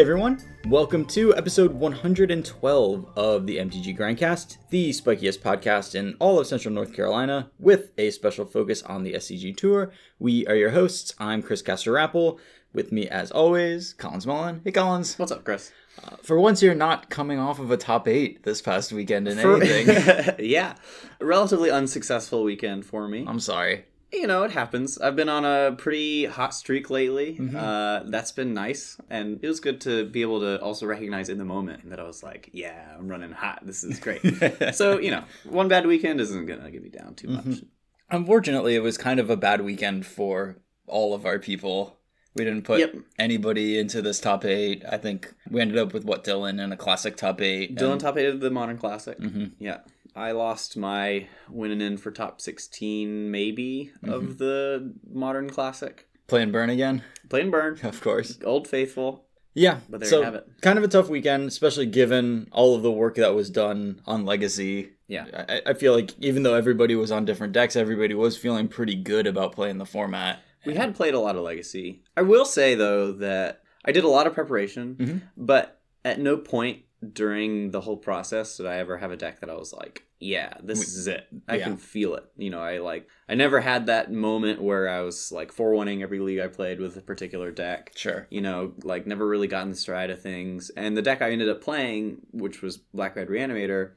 Hey everyone, welcome to episode 112 of the MTG Grindcast, the spikiest podcast in all of Central North Carolina, with a special focus on the SCG Tour. We are your hosts. I'm Chris Castor-Rappel. With me, as always, Collins Mullen. Hey Collins. What's up, Chris? Uh, for once, you're not coming off of a top eight this past weekend in anything. yeah, a relatively unsuccessful weekend for me. I'm sorry. You know, it happens. I've been on a pretty hot streak lately. Mm-hmm. Uh, that's been nice, and it was good to be able to also recognize in the moment that I was like, "Yeah, I'm running hot. This is great." so you know, one bad weekend isn't gonna get me down too much. Mm-hmm. Unfortunately, it was kind of a bad weekend for all of our people. We didn't put yep. anybody into this top eight. I think we ended up with what Dylan in a classic top eight. Dylan and... top eight of the modern classic. Mm-hmm. Yeah. I lost my winning in for top 16, maybe, mm-hmm. of the modern classic. Play and burn again? Play and burn. Of course. Old Faithful. Yeah. But there so, you have it. Kind of a tough weekend, especially given all of the work that was done on Legacy. Yeah. I, I feel like even though everybody was on different decks, everybody was feeling pretty good about playing the format. We had played a lot of Legacy. I will say, though, that I did a lot of preparation, mm-hmm. but at no point during the whole process did I ever have a deck that I was like, yeah, this is it. I yeah. can feel it. You know, I like I never had that moment where I was like four winning every league I played with a particular deck. Sure. You know, like never really gotten the stride of things. And the deck I ended up playing, which was Black Red Reanimator,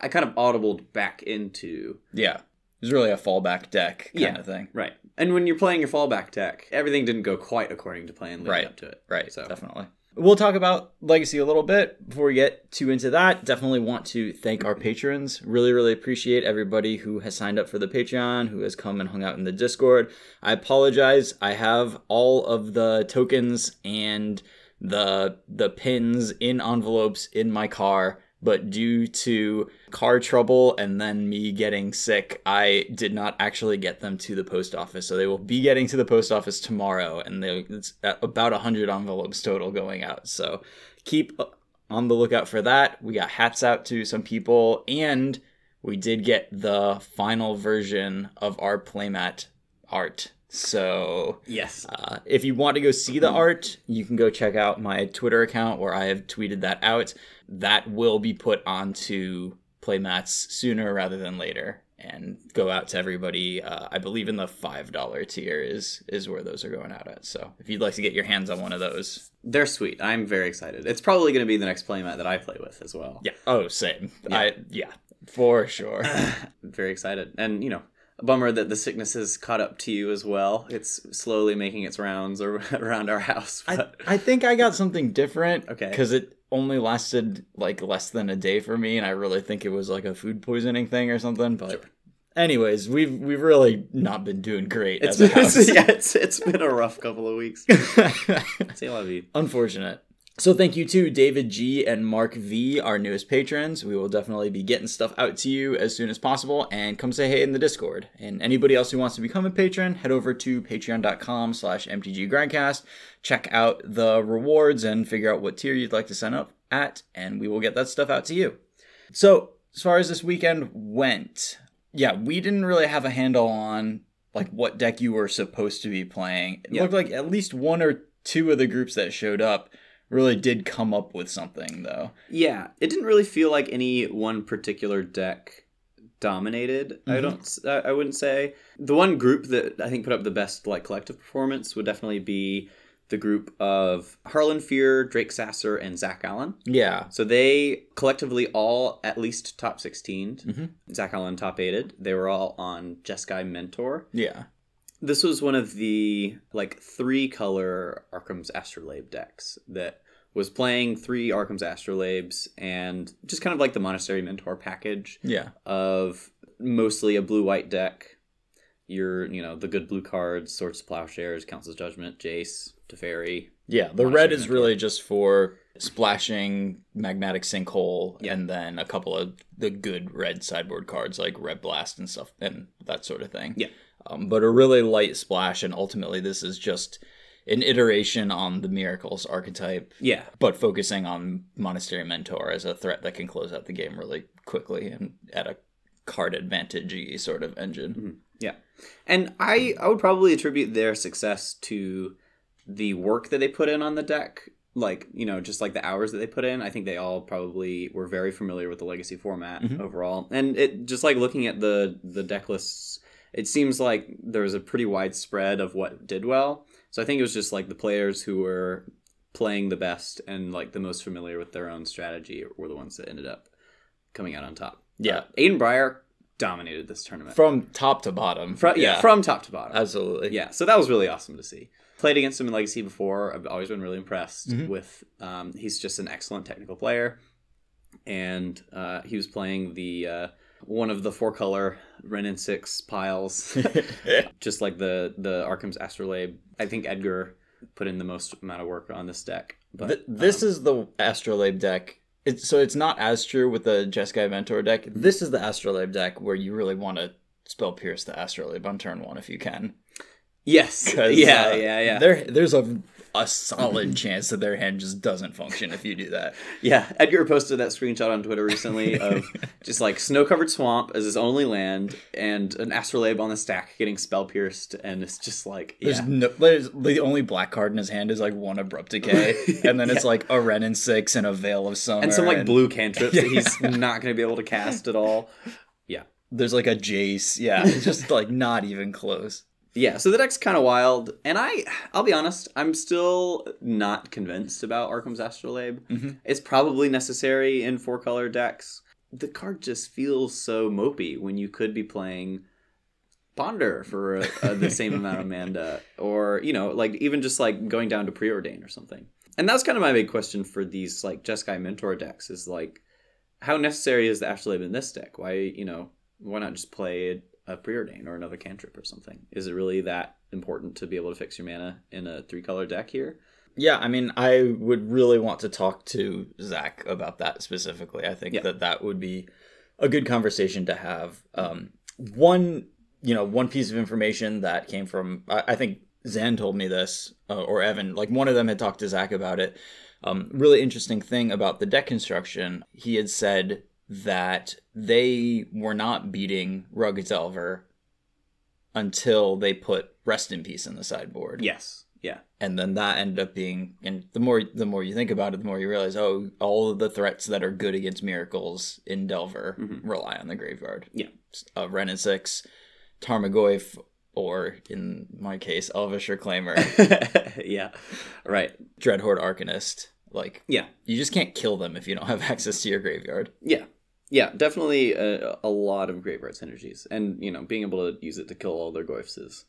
I kind of audibled back into. Yeah. It was really a fallback deck kind yeah, of thing. Right. And when you're playing your fallback deck, everything didn't go quite according to plan leading right. up to it. Right. So definitely. We'll talk about Legacy a little bit before we get too into that. Definitely want to thank our mm-hmm. patrons. Really, really appreciate everybody who has signed up for the Patreon, who has come and hung out in the Discord. I apologize. I have all of the tokens and the the pins in envelopes in my car but due to car trouble and then me getting sick, I did not actually get them to the post office. So they will be getting to the post office tomorrow, and they, it's about 100 envelopes total going out. So keep on the lookout for that. We got hats out to some people, and we did get the final version of our playmat art so yes, uh, if you want to go see the art, you can go check out my Twitter account where I have tweeted that out. That will be put onto playmats sooner rather than later and go out to everybody. Uh, I believe in the five dollar tier is is where those are going out at. So if you'd like to get your hands on one of those, they're sweet. I'm very excited. It's probably going to be the next playmat that I play with as well. Yeah. Oh, same. Yeah. I yeah for sure. very excited, and you know a bummer that the sickness has caught up to you as well. It's slowly making its rounds around our house. But... I, I think I got something different. Okay. Because it only lasted like less than a day for me, and I really think it was like a food poisoning thing or something. But, sure. anyways, we've we've really not been doing great. It's been, yeah, it's it's been a rough couple of weeks. See, I love you. Unfortunate. So thank you to David G and Mark V, our newest patrons. We will definitely be getting stuff out to you as soon as possible and come say hey in the Discord. And anybody else who wants to become a patron, head over to patreon.com slash mtggrindcast. Check out the rewards and figure out what tier you'd like to sign up at, and we will get that stuff out to you. So as far as this weekend went, yeah, we didn't really have a handle on like what deck you were supposed to be playing. It looked like at least one or two of the groups that showed up really did come up with something though. Yeah, it didn't really feel like any one particular deck dominated. Mm-hmm. I don't. I wouldn't say the one group that I think put up the best like collective performance would definitely be the group of Harlan Fear, Drake Sasser, and Zach Allen. Yeah. So they collectively all at least top 16. Mm-hmm. Zach Allen top 8 They were all on Jeskai Mentor. Yeah. This was one of the like three color Arcum's Astrolabe decks that was playing three Arcum's Astrolabes and just kind of like the Monastery Mentor package. Yeah. Of mostly a blue white deck. Your, you know, the good blue cards, Swords to Plowshares, Council's Judgment, Jace, Teferi. Yeah, the red is Mentor. really just for splashing magmatic sinkhole yeah. and then a couple of the good red sideboard cards like red blast and stuff and that sort of thing yeah um, but a really light splash. And ultimately, this is just an iteration on the miracles archetype. Yeah. But focusing on Monastery Mentor as a threat that can close out the game really quickly and at a card advantage sort of engine. Mm-hmm. Yeah. And I, I would probably attribute their success to the work that they put in on the deck like you know just like the hours that they put in i think they all probably were very familiar with the legacy format Mhm. overall and it just like looking at the the deck lists it seems like there was a pretty wide spread of what did well so i think it was just like the players who were playing the best and like the most familiar with their own strategy were the ones that ended up coming out on top Yeah. uh, aiden breyer dominated this tournament From top to bottom. Fro- yeah, from top to bottom absolutely. yeah, so that was really awesome to see. Played against him in Legacy before. I've always been really impressed Mhm. with. Um, he's just an excellent technical player, and uh, he was playing the uh, one of the four color Wrenn and Six piles, just like the the Arcum's Astrolabe. I think Edgar put in the most amount of work on this deck. But Th- this um, is the Astrolabe deck. It's, so it's not as true with the Jeskai Mentor deck. This is the Astrolabe deck where you really want to spell pierce the Astrolabe on turn one if you can. Yes. yeah, uh, yeah, yeah, There, there's a a solid chance that their hand just doesn't function if you do that. Yeah, Edgar posted that screenshot on Twitter recently of just like snow covered swamp as his only land and an astrolabe on the stack getting spell pierced, and it's just like There's no, there's the only black card in his hand is like one abrupt decay, and then it's like a Wrenn and six and a Veil of Summer, and some like and blue cantrips that he's not going to be able to cast at all. Yeah, there's like a Jace, yeah, it's just like not even close. Yeah, so the deck's kind of wild, and I, I'll be honest, I'm still not convinced about Arcum's Astrolabe. Mhm. It's probably necessary in four color decks. The card just feels so mopey when you could be playing Ponder for uh uh the same amount of mana, or you know, like even just like going down to preordain or something. And that's kind of my big question for these like Jeskai Mentor decks is like, how necessary is the Astrolabe in this deck? Why you know why not just play a preordain or another cantrip or something? Is it really that important to be able to fix your mana in a three color deck here? Yeah, I mean, I would really want to talk to Zach about that specifically. I think Yeah. that that would be a good conversation to have. Um, one, you know, one piece of information that came from, I, I think Zan told me this, uh, or Evan, like one of them had talked to Zach about it. Um, really interesting thing about the deck construction, he had said that they were not beating Rugged Delver until they put Rest in Peace in the sideboard Yes. Yeah. and then that ended up being and the more the more you think about it the more you realize oh all of the threats that are good against miracles in delver Mhm. rely on the graveyard Yeah. uh, wrenn and six tarmogoyf or in my case elvish reclaimer yeah. Right. dreadhorde arcanist like Yeah. you just can't kill them if you don't have access to your graveyard Yeah. Yeah, definitely a, a lot of graveyard synergies, and you know, being able to use it to kill all their goyfs is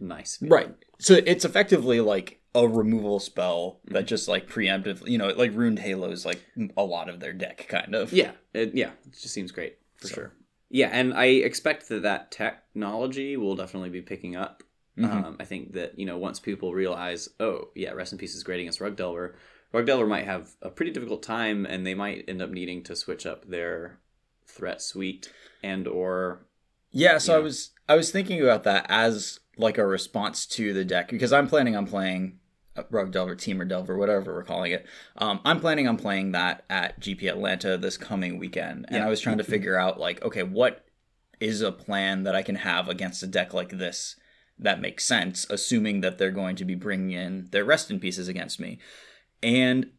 nice. feeling. right so it's effectively like a removal spell Mm-hmm. that just like preemptively you know like ruined halos like a lot of their deck kind of Yeah, it, yeah, it just seems great for So. sure. Yeah, and I expect that that technology will definitely be picking up. Mhm. Um, I think that you know once people realize, oh yeah, Rest in Peace is great against Rug Delver. Rug Delver might have a pretty difficult time, and they might end up needing to switch up their threat suite and or Yeah, so I was I was thinking about that as like a response to the deck because I'm planning on playing uh, Rug Delver, Temur Delver, whatever we're calling it. Um, I'm planning on playing that at GP Atlanta this coming weekend, and Yeah. I was trying to figure out like, okay, what is a plan that I can have against a deck like this that makes sense, assuming that they're going to be bringing in their rest in pieces against me, and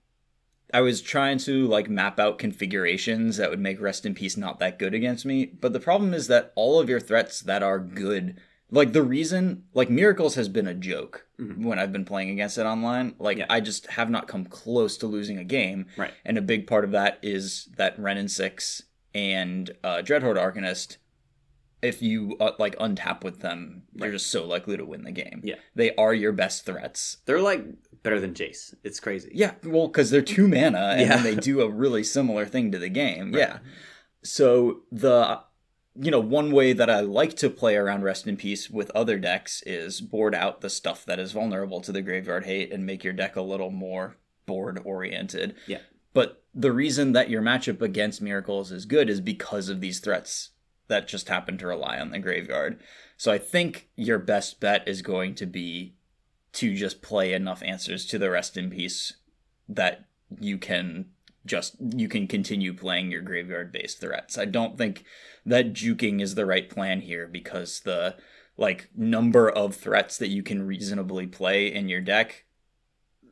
I was trying to like map out configurations that would make Rest in Peace not that good against me. But the problem is that all of your threats that are good, like the reason, like Miracles has been a joke Mhm. when I've been playing against it online. Like Yeah. I just have not come close to losing a game. Right. And a big part of that is that Wrenn and Six and uh, Dreadhorde Arcanist. If you uh, like untap with them, you're just so likely to win the game. Yeah. they are your best threats. they're like better than Jace. It's crazy. Yeah, well, because they're two mana and Yeah. they do a really similar thing to the game. Right. Yeah. So the you know one way that I like to play around Rest in Peace with other decks is board out the stuff that is vulnerable to the graveyard hate and make your deck a little more board oriented. Yeah. But the reason that your matchup against Miracles is good is because of these threats that just happen to rely on the graveyard. So I think your best bet is going to be to just play enough answers to the rest in peace that you can just you can continue playing your graveyard based threats. I don't think that juking is the right plan here because the like number of threats that you can reasonably play in your deck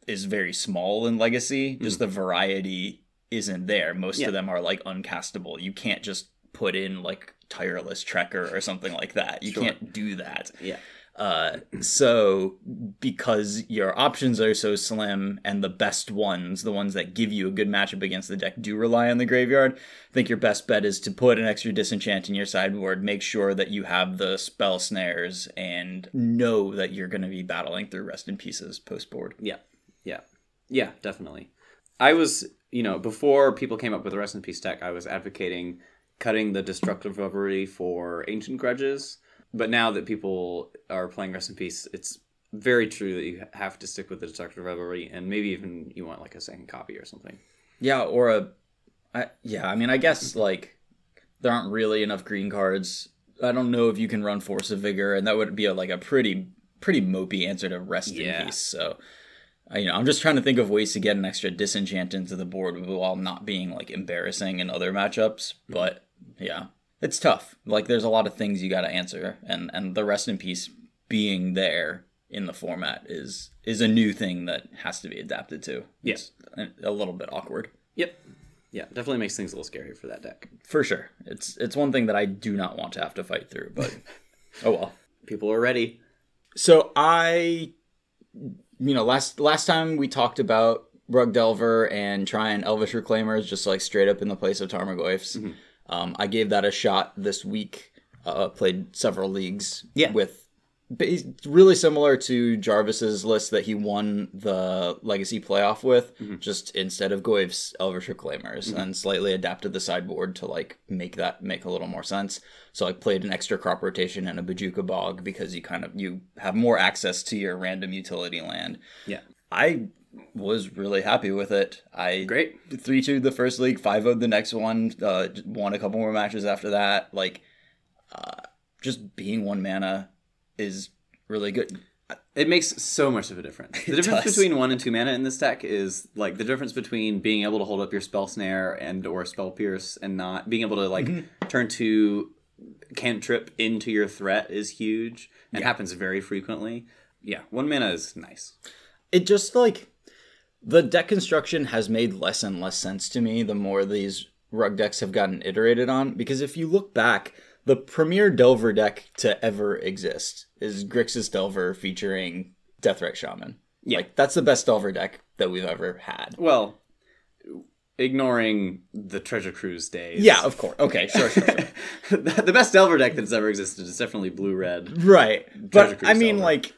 is very small in Legacy. Just hmm. the variety isn't there. Most Yeah. of them are like uncastable. You can't just put in like tireless trekker or something like that. You Sure. can't do that. Yeah. Uh, so because your options are so slim and the best ones, the ones that give you a good matchup against the deck, do rely on the graveyard, I think your best bet is to put an extra disenchant in your sideboard, make sure that you have the spell snares, and know that you're going to be battling through rest in pieces post board. Yeah, yeah, yeah, definitely. I was, you know, before people came up with the Rest in Peace deck, I was advocating cutting the Destructive Revelry for Ancient Grudges. But now that people are playing Rest in Peace, it's very true that you have to stick with the Destructive Revelry, and maybe even you want like a second copy or something. Yeah, or a, I, yeah. I mean, I guess like there aren't really enough green cards. I don't know if you can run Force of Vigor, and that would be a, like a pretty pretty mopey answer to Rest Yeah. in Peace. So, I, you know, I'm just trying to think of ways to get an extra disenchant into the board while not being like embarrassing in other matchups. Hmm. But yeah, it's tough. Like, there's a lot of things you got to answer, and and the Rest in Peace being there in the format is is a new thing that has to be adapted to. Yeah. It's a, little bit awkward. Yep. Yeah, definitely makes things a little scary for that deck. For sure. It's it's one thing that I do not want to have to fight through, but oh well. People are ready. So I you know, last last time we talked about Rug Delver and trying Elvish Reclaimers just like straight up in the place of Tarmogoyfs. Mm-hmm. Um, I gave that a shot this week. Uh, played several leagues Yeah. with really similar to Jarvis's list that he won the Legacy playoff with. Just instead of Goyf's Elvish Reclaimers, and slightly adapted the sideboard to like make that make a little more sense. So I played an extra crop rotation and a Bojuka Bog because you kind of you have more access to your random utility land. Yeah. I was really happy with it. I Great. three two the first league, five of the next one. Uh, won a couple more matches after that. Like, uh, just being one mana is really good. It makes so much of a difference. The difference does. between one and two mana in this deck is like the difference between being able to hold up your spell snare and or spell pierce and not being able to like Mm-hmm. turn to cantrip into your threat is huge and happens very frequently. Yeah, one mana is nice. It just like the deck construction has made less and less sense to me the more these rug decks have gotten iterated on. Because if you look back, the premier Delver deck to ever exist is Grixis Delver featuring Deathrite Shaman. Yeah. Like that's the best Delver deck that we've ever had. Well, ignoring the Treasure Cruise days. Yeah, of course. Okay, sure, sure, sure. the best Delver deck that's ever existed is definitely blue red. Right. Treasure But Cruise I mean, Delver. like,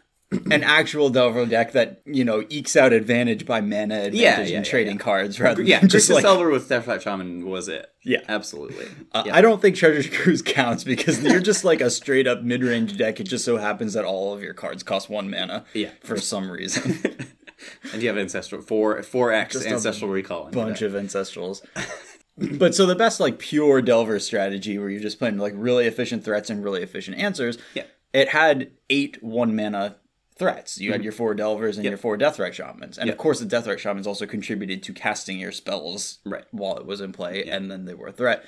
an actual Delver deck that, you know, ekes out advantage by mana advantage yeah, and yeah, trading yeah. cards rather Yeah, than just like. Delver with Deathrite Shaman was it. Yeah. absolutely. Uh, yeah. I don't think Treasure Cruise counts because you're just like a straight up mid range deck. It just so happens that all of your cards cost one mana Yeah. for some reason. And you have ancestral four four X Just ancestral recall. bunch of ancestrals. but so the best like pure Delver strategy where you're just playing like really efficient threats and really efficient answers. Yeah. It had eight one mana threats. You had mm-hmm. your four Delvers and your four Deathrite Shamans. And Yep. of course the Deathrite Shamans also contributed to casting your spells Right. while it was in play and then they were a threat.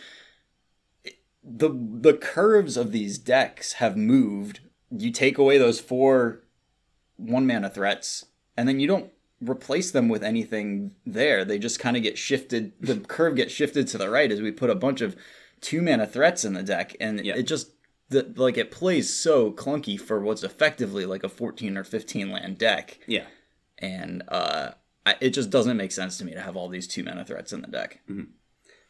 The the curves of these decks have moved. You take away those four one mana threats, and then you don't replace them with anything there. They just kind of get shifted. The curve gets shifted to the right as we put a bunch of two mana threats in the deck, and it just the, like it plays so clunky for what's effectively like a fourteen or fifteen land deck, Yeah, and uh, I, it just doesn't make sense to me to have all these two mana threats in the deck.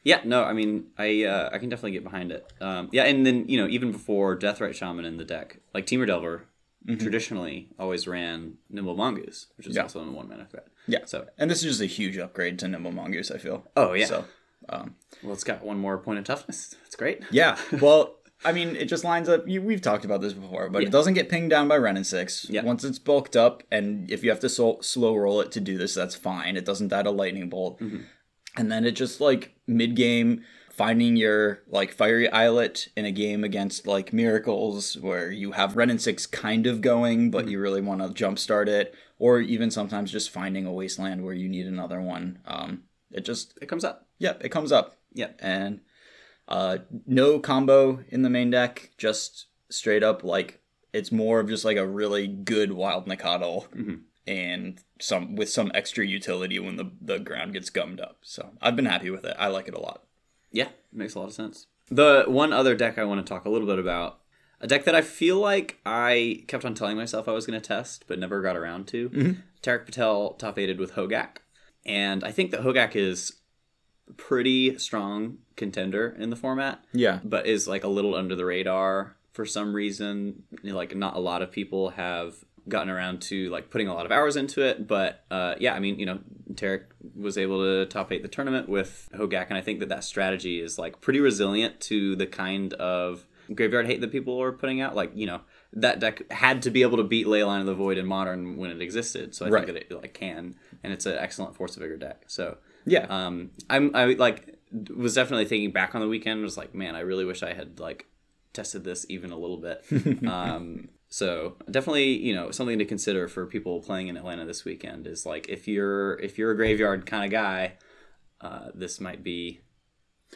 yeah. No, I mean, I uh, I can definitely get behind it. Um, yeah, and then you know, even before Deathrite Shaman in the deck, like Temur Delver traditionally always ran Nimble Mongoose, which is Yeah. also a one mana threat. Yeah. So, And this is just a huge upgrade to Nimble Mongoose. I feel. oh yeah. So, um, well, it's got one more point of toughness. That's great. Yeah. Well, I mean, it just lines up. You, we've talked about this before, but Yeah. it doesn't get pinged down by Wrenn and Six. Yeah. Once it's bulked up, and if you have to so- slow roll it to do this, that's fine. It doesn't die to lightning bolt. Mm-hmm. And then it just like mid game finding your like fiery islet in a game against like miracles where you have Wrenn and Six kind of going, Mm-hmm. but you really want to jumpstart it, or even sometimes just finding a wasteland where you need another one. Um, it just It comes up. Yep, it comes up. Yep. And uh, no combo in the main deck, just straight up like it's more of just like a really good wild Nacatl. and some with some extra utility when the, the ground gets gummed up. So I've been happy with it. I like it a lot. Yeah, makes a lot of sense. The one other deck I want to talk a little bit about, a deck that I feel like I kept on telling myself I was going to test, but never got around to. mm Tarek Patel top aided with Hogak. And I think that Hogak is pretty strong contender in the format. Yeah. But is like a little under the radar for some reason. Like not a lot of people have gotten around to like putting a lot of hours into it. But uh, yeah, I mean, you know, Tarek was able to top eight the tournament with Hogak, and I think that that strategy is like pretty resilient to the kind of graveyard hate that people are putting out. Like, you know, that deck had to be able to beat Leyline of the Void in Modern when it existed, so I Right. think that it like can, and it's an excellent Force of Vigor deck. So Yeah. um, I'm I like was definitely thinking back on the weekend was like, man, I really wish I had like tested this even a little bit. um, so definitely, you know, something to consider for people playing in Atlanta this weekend is like if you're if you're a graveyard kind of guy, uh, this might be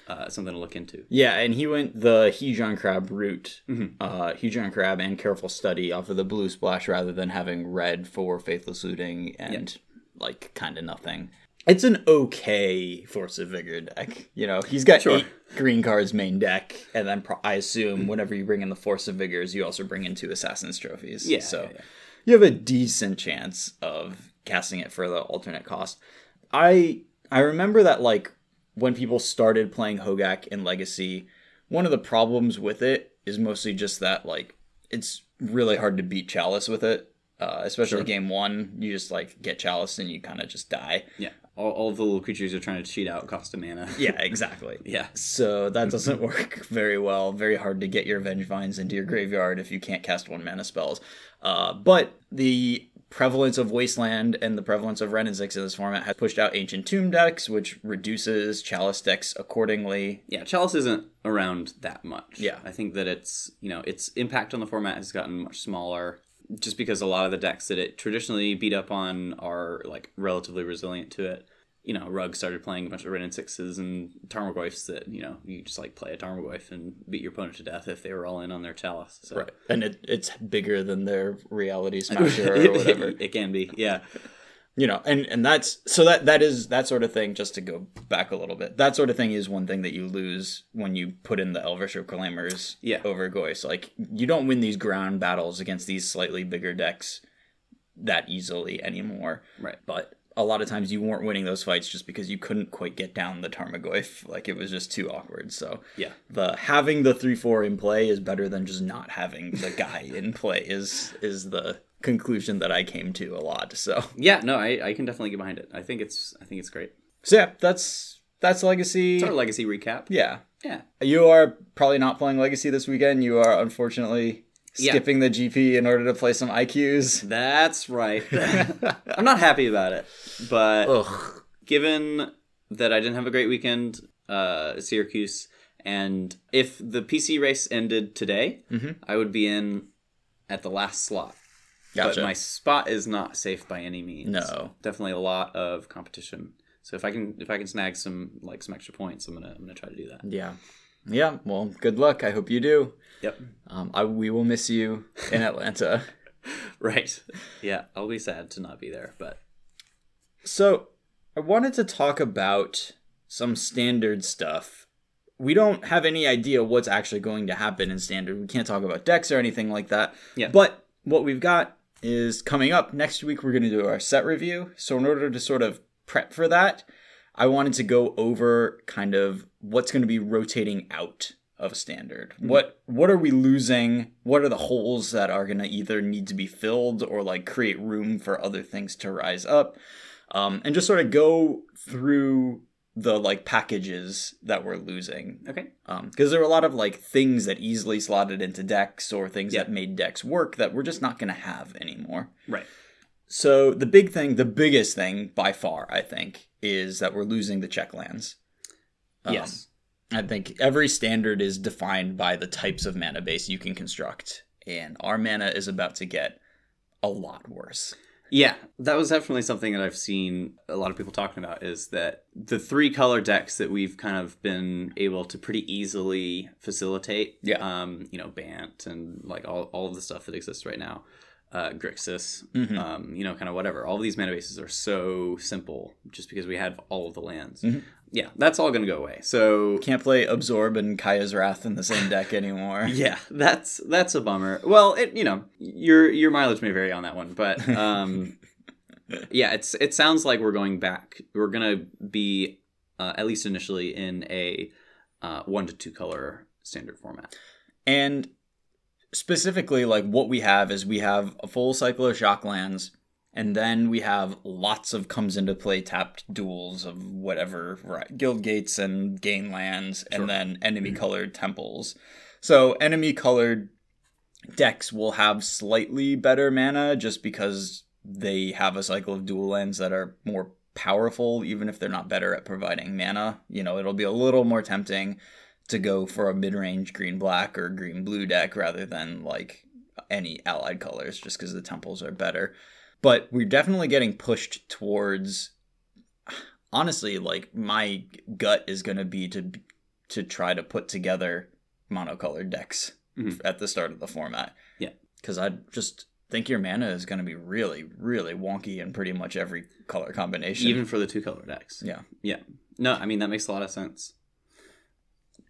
uh, something to look into. Yeah, and he went the Hedron Crab route, Mm-hmm. uh, Hedron Crab and Careful Study off of the blue splash rather than having red for Faithless Looting and like kind of nothing. It's an okay Force of Vigor deck. You know, he's got Sure. eight green cards main deck, and then pro- I assume whenever you bring in the Force of Vigors, you also bring in two Assassin's Trophies. Yeah, so yeah, yeah. you have a decent chance of casting it for the alternate cost. I I remember that like when people started playing Hogak in Legacy, one of the problems with it is mostly just that like it's really hard to beat Chalice with it. Uh, especially game one, you just like get Chalice and you kind of just die. Yeah, all, all the little creatures you're trying to cheat out cost a mana. Yeah, exactly. yeah, So that doesn't work very well. Very hard to get your Venge Vines into your graveyard if you can't cast one mana spells. Uh, but the prevalence of Wasteland and the prevalence of Wrenn and Six in this format has pushed out Ancient Tomb decks, which reduces Chalice decks accordingly. yeah. Chalice isn't around that much. Yeah. I think that it's you know its impact on the format has gotten much smaller. Just because a lot of the decks that it traditionally beat up on are like relatively resilient to it. You know, Rug started playing a bunch of Wrenn and Sixes and Tarmogoyfs that, you know, you just like play a Tarmogoyf and beat your opponent to death if they were all in on their Chalice. So. And it, it's bigger than their Reality Smasher or whatever. it can be, yeah. You know and and that's so that that is that sort of thing just to go back a little bit that sort of thing is one thing that you lose when you put in the elvish proclaimers Yeah. over goyce like you don't win these ground battles against these slightly bigger decks that easily anymore Right. but a lot of times you weren't winning those fights just because you couldn't quite get down the Tarmogoyf. Like it was just too awkward. So Yeah. the having the three four in play is better than just not having the guy in play is is the conclusion that I came to a lot. So Yeah, no, I, I can definitely get behind it. I think it's I think it's great. So yeah, that's that's legacy. It's our legacy recap. Yeah, Yeah. you are probably not playing legacy this weekend. You are unfortunately Yeah. skipping the GP in order to play some IQs. That's right. I'm not happy about it, but Ugh. given that I didn't have a great weekend, uh, Syracuse, and if the PC race ended today, Mm-hmm. I would be in at the last slot. Gotcha. But my spot is not safe by any means. No. definitely a lot of competition. So if I can if I can snag some like some extra points, I'm gonna I'm gonna try to do that. yeah, yeah. Well, good luck. I hope you do. Yep. Um, I we will miss you in Atlanta. Right. Yeah, I'll be sad to not be there, but So, I wanted to talk about some standard stuff. We don't have any idea what's actually going to happen in standard. We can't talk about decks or anything like that. Yeah. But what we've got is coming up next week, we're going to do our set review. So, in order to sort of prep for that, I wanted to go over kind of what's going to be rotating out of standard. What what are we losing? What are the holes that are going to either need to be filled or like create room for other things to rise up? Um, and just sort of go through the like packages that we're losing okay. because there were a lot of like things that easily slotted into decks or things Yeah. that made decks work that we're just not going to have anymore. Right. So the big thing, the biggest thing by far, I think, is that we're losing the check lands. Um, yes. I think every standard is defined by the types of mana base you can construct, and our mana is about to get a lot worse. Yeah, that was definitely something that I've seen a lot of people talking about is that the three color decks that we've kind of been able to pretty easily facilitate. Yeah. Um, you know, Bant and like all, all of the stuff that exists right now. uh, Grixis, Mhm. um, you know, kind of whatever. All of these mana bases are so simple just because we have all of the lands. Mhm. Yeah, that's all going to go away. So Can't play Absorb and Kaya's Wrath in the same deck anymore. yeah, that's that's a bummer. Well, it you know your your mileage may vary on that one, but um, yeah, it's it sounds like we're going back. We're gonna be uh, at least initially in a uh, one to two color standard format. And specifically, like what we have is we have a full cycle of shock lands, and then we have lots of comes into play tapped duels of whatever right, guild gates and gain lands, Sure. and then enemy mm-hmm. colored temples. So enemy colored decks will have slightly better mana just because they have a cycle of dual lands that are more powerful, even if they're not better at providing mana. You know, it'll be a little more tempting to go for a mid-range green black or green blue deck rather than like any allied colors just because the temples are better but we're definitely getting pushed towards honestly like my gut is going to be to to try to put together monocolored decks Mhm. at the start of the format Yeah. because i just think your mana is going to be really really wonky in pretty much every color combination Even for the two color decks. yeah Yeah. No, I mean that makes a lot of sense.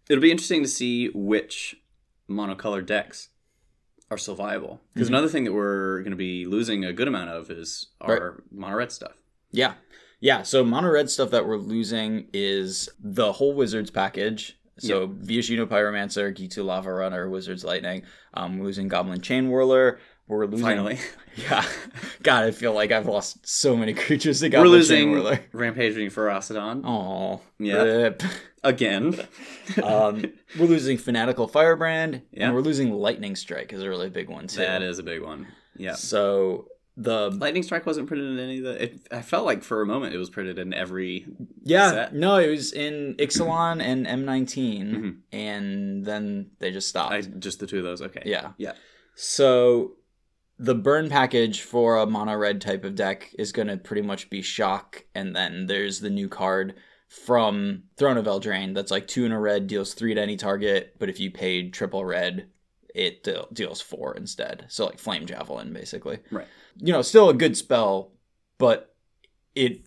It'll be interesting to see which monocolored decks are still viable. Because Mhm. another thing that we're going to be losing a good amount of is our mono red stuff. Yeah. Yeah. So mono red stuff that we're losing is the whole wizards package. So Viashino Pyromancer, Ghitu Lava Runner, Wizards Lightning. Um, we're losing Goblin Chain Whirler. We're losing. Finally, Yeah. God, I feel like I've lost so many creatures to we're Goblin losing Chain Whirler. rampaging Ferocidon Oh. Yeah. Rip. Again. um, we're losing Fanatical Firebrand. Yeah. And we're losing Lightning Strike is a really big one, too. that is a big one. Yeah. So the Lightning Strike wasn't printed in any of the. It, I felt like for a moment it was printed in every. Yeah, set. no, it was in Ixalan and M19, Mhm. and then they just stopped. I just the two of those. Okay. yeah. Yeah. So the burn package for a mono red type of deck is going to pretty much be shock, and then there's the new card from Throne of Eldraine that's like two in a red, deals three to any target, but if you paid triple red, it deal- deals four instead. So like Flame Javelin, basically. Right. You know, still a good spell, but it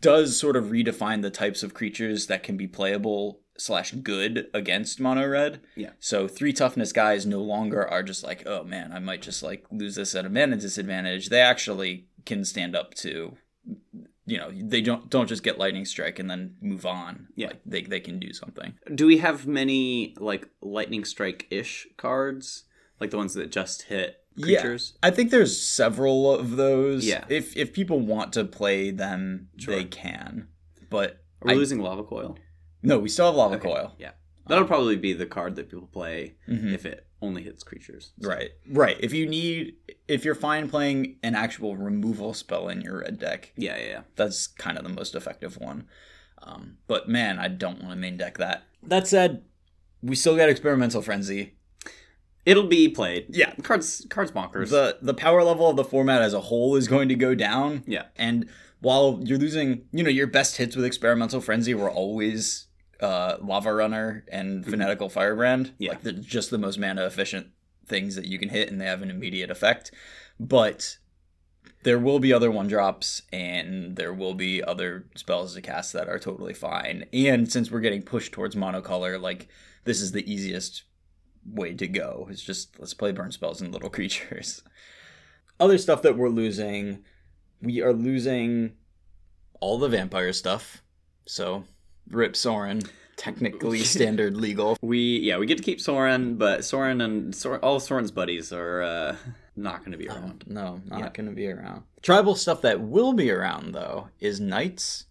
does sort of redefine the types of creatures that can be playable slash good against mono red. Yeah. So three toughness guys no longer are just like, oh man, I might just like lose this at a mana disadvantage. They actually can stand up to you know, they don't don't just get lightning strike and then move on. Yeah. Like, they they can do something. Do we have many like lightning strike ish cards, like the ones that just hit Yeah. creatures? I think there's several of those. Yeah. If if people want to play them, Sure. they can. But Are we losing lava coil? no, we still have lava Okay, coil. Yeah, that'll probably be the card that people play Mhm. if it only hits creatures. So- Right. Right. If you need if you're fine playing an actual removal spell in your red deck, Yeah, yeah, yeah. that's kind of the most effective one. Um, but man, I don't want to main deck that. That said, we still got experimental frenzy. It'll be played. Yeah. cards, cards bonkers. The the power level of the format as a whole is going to go down. yeah, And while you're losing, you know, your best hits with experimental frenzy were always uh, lava runner and fanatical firebrand. Yeah. like they're just the most mana efficient things that you can hit, and they have an immediate effect. But there will be other one drops, and there will be other spells to cast that are totally fine. And since we're getting pushed towards monocolor, like this is the easiest way to go. It's just let's play burn spells and little creatures. Other stuff that we're losing, we are losing all the vampire stuff. So, Rip Sorin, technically standard legal. we yeah we get to keep Sorin, but Sorin and Sorin, all of Sorin's buddies are uh, not going to be around. No, not Yeah. going to be around. Tribal stuff that will be around though is knights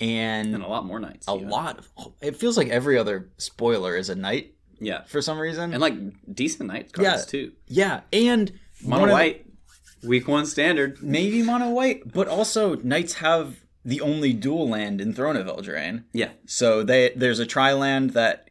and, And a lot more knights. a even. lot of. It feels like every other spoiler is a knight Yeah, for some reason. and like decent night cards Yeah. too. yeah, and Mono one of the- white, week one standard. maybe mono white, but also knights have the only dual land in Throne of Eldraine. Yeah, So they there's a tri land that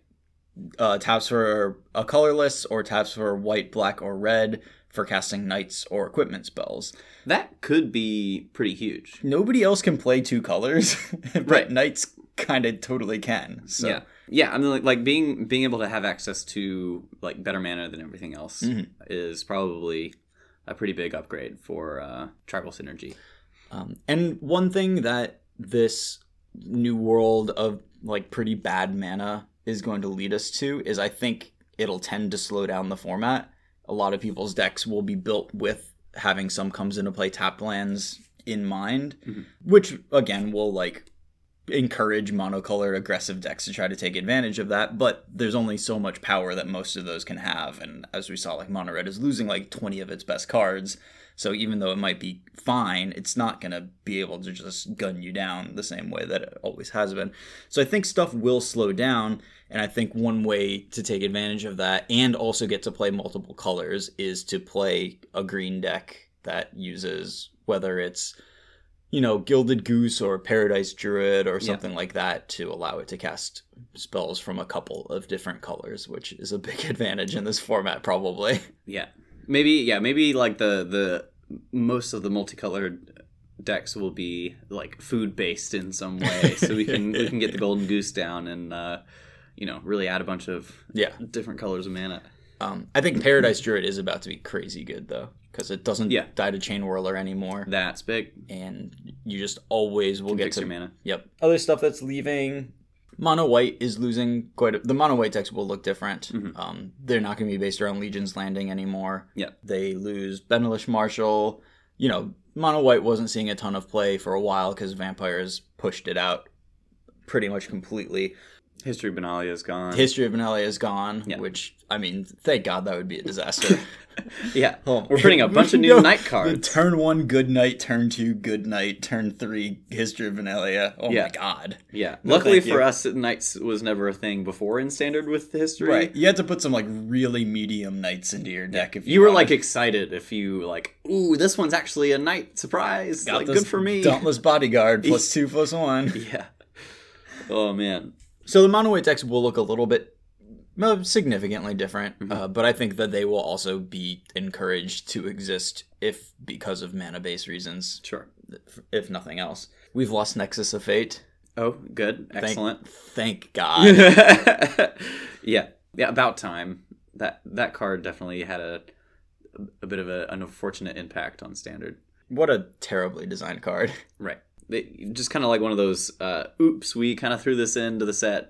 uh, taps for a colorless or taps for white, black, or red for casting knights or equipment spells. that could be pretty huge. Nobody else can play two colors, but Right. knights kind of totally can. So Yeah, yeah. I mean, like, like being being able to have access to like better mana than everything else Mhm. is probably a pretty big upgrade for uh, tribal synergy. Um, and one thing that this new world of like pretty bad mana is going to lead us to is I think it'll tend to slow down the format. A lot of people's decks will be built with having some comes into play tap lands in mind, which again will like encourage monocolored aggressive decks to try to take advantage of that but there's only so much power that most of those can have and as we saw like mono red is losing like 20 of its best cards so even though it might be fine it's not going to be able to just gun you down the same way that it always has been. So i think stuff will slow down and i think one way to take advantage of that and also get to play multiple colors is to play a green deck that uses whether it's you know, Gilded Goose or Paradise Druid or something like that to allow it to cast spells from a couple of different colors, which is a big advantage in this format, probably. Yeah, maybe yeah, maybe like the the most of the multicolored decks will be like food based in some way, so we can we can get the golden goose down and uh, you know really add a bunch of Yeah. different colors of mana. Um, I think Paradise Druid is about to be crazy good, though, because it doesn't Yeah. die to Chain Whirler anymore. That's big. And you just always will get to. your mana. Yep. Other stuff that's leaving. Mono White is losing quite a, the Mono White decks will look different. Um, they're not going to be based around Legion's Landing anymore. Yeah. They lose Benalish Marshall. You know, Mono White wasn't seeing a ton of play for a while because Vampires pushed it out pretty much completely. History of Benalia is gone. History of Benalia is gone, Yeah. which, I mean, thank God that would be a disaster. yeah, Oh, we're putting a bunch of new No, night cards. Turn one, good night. Turn two, good night. Turn three, History of Benalia. Oh Yeah. my God. Yeah, No, luckily for you. us, knights was never a thing before in standard with the history. Right. You had to put some like really medium knights into your deck if you, You were like excited if you like, ooh, this one's actually a knight surprise. Got like good for me. Dauntless bodyguard plus two plus one. Yeah. Oh man. So the mono white decks will look a little bit well, significantly different, Mm-hmm. uh, but I think that they will also be encouraged to exist if because of mana base reasons, Sure. if nothing else. We've lost Nexus of Fate. Oh, good. Thank, Excellent. Thank God. yeah. Yeah. About time. That that card definitely had a a bit of a, an unfortunate impact on standard. what a terribly designed card. Right. They, just kind of like one of those. Uh, oops, we kind of threw this into the set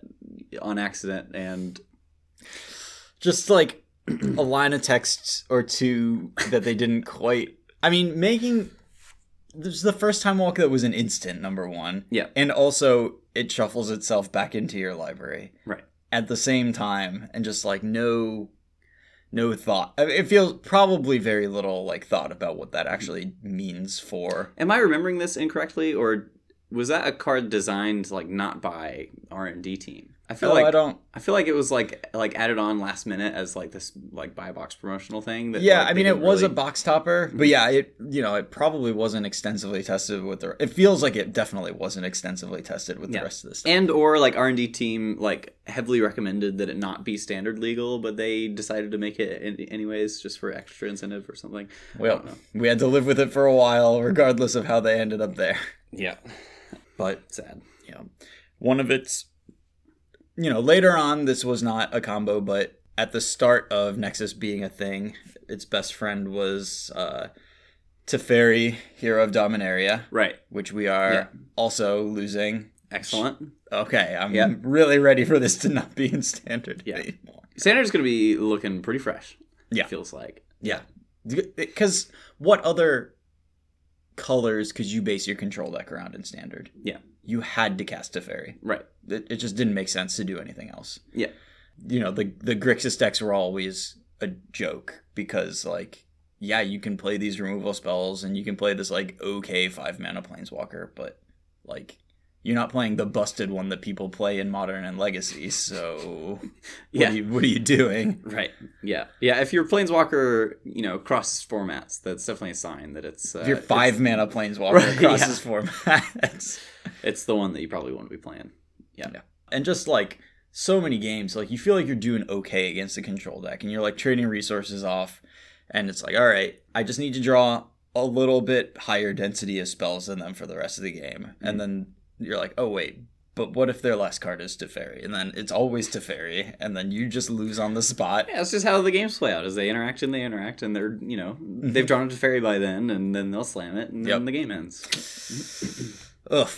on accident, and just like a line of text or two that they didn't quite. I mean, making this is the first time walk that was an instant number one. Yeah. and also it shuffles itself back into your library right. at the same time, and just like no, no thought. I mean, it feels probably very little like thought about what that actually means for. Am I remembering this incorrectly, or was that a card designed like not by R and D team? I feel Oh, like I don't. I feel like it was like like added on last minute as like this like buy box promotional thing. That, Yeah, like, I mean, it was a box topper, but yeah, it you know it probably wasn't extensively tested with the. It feels like it definitely wasn't extensively tested with Yeah. the rest of the stuff. and or like R and D team like heavily recommended that it not be standard legal, but they decided to make it in, anyways just for extra incentive or something. Well, we had to live with it for a while, regardless of how they ended up there. Yeah, But sad. know, one of its, you know, later on, this was not a combo, but at the start of Nexus being a thing, its best friend was uh, Teferi, Hero of Dominaria, Right. which we are Yeah. also losing. Excellent. Okay, I'm Yeah. really ready for this to not be in standard Yeah. anymore. Standard's gonna be looking pretty fresh. Yeah. it feels like. Yeah, because what other colors could you base your control deck around in standard? Yeah. You had to cast Teferi. Right. It, it just didn't make sense to do anything else. Yeah. You know, the the Grixis decks were always a joke because like yeah, you can play these removal spells and you can play this like okay five mana planeswalker, but like you're not playing the busted one that people play in modern and legacy. So what, Yeah. are, you, what are you doing? Right. Yeah. Yeah. If your planeswalker, you know, crosses formats, that's definitely a sign that it's uh, If you're five mana planeswalker Right, across yeah. this format. It's, the one that you probably want to be playing. Yeah. Yeah. and just like so many games, like you feel like you're doing okay against the control deck, and you're like trading resources off, and it's like, all right, I just need to draw a little bit higher density of spells than them for the rest of the game, and mm-hmm. then you're like, oh wait, but what if their last card is Teferi? And then it's always Teferi, and then you just lose on the spot. Yeah, it's just how the games play out. As they interact and they interact, and they're you know they've mm-hmm. drawn a Teferi by then, and then they'll slam it, and Yep. then the game ends. Ugh.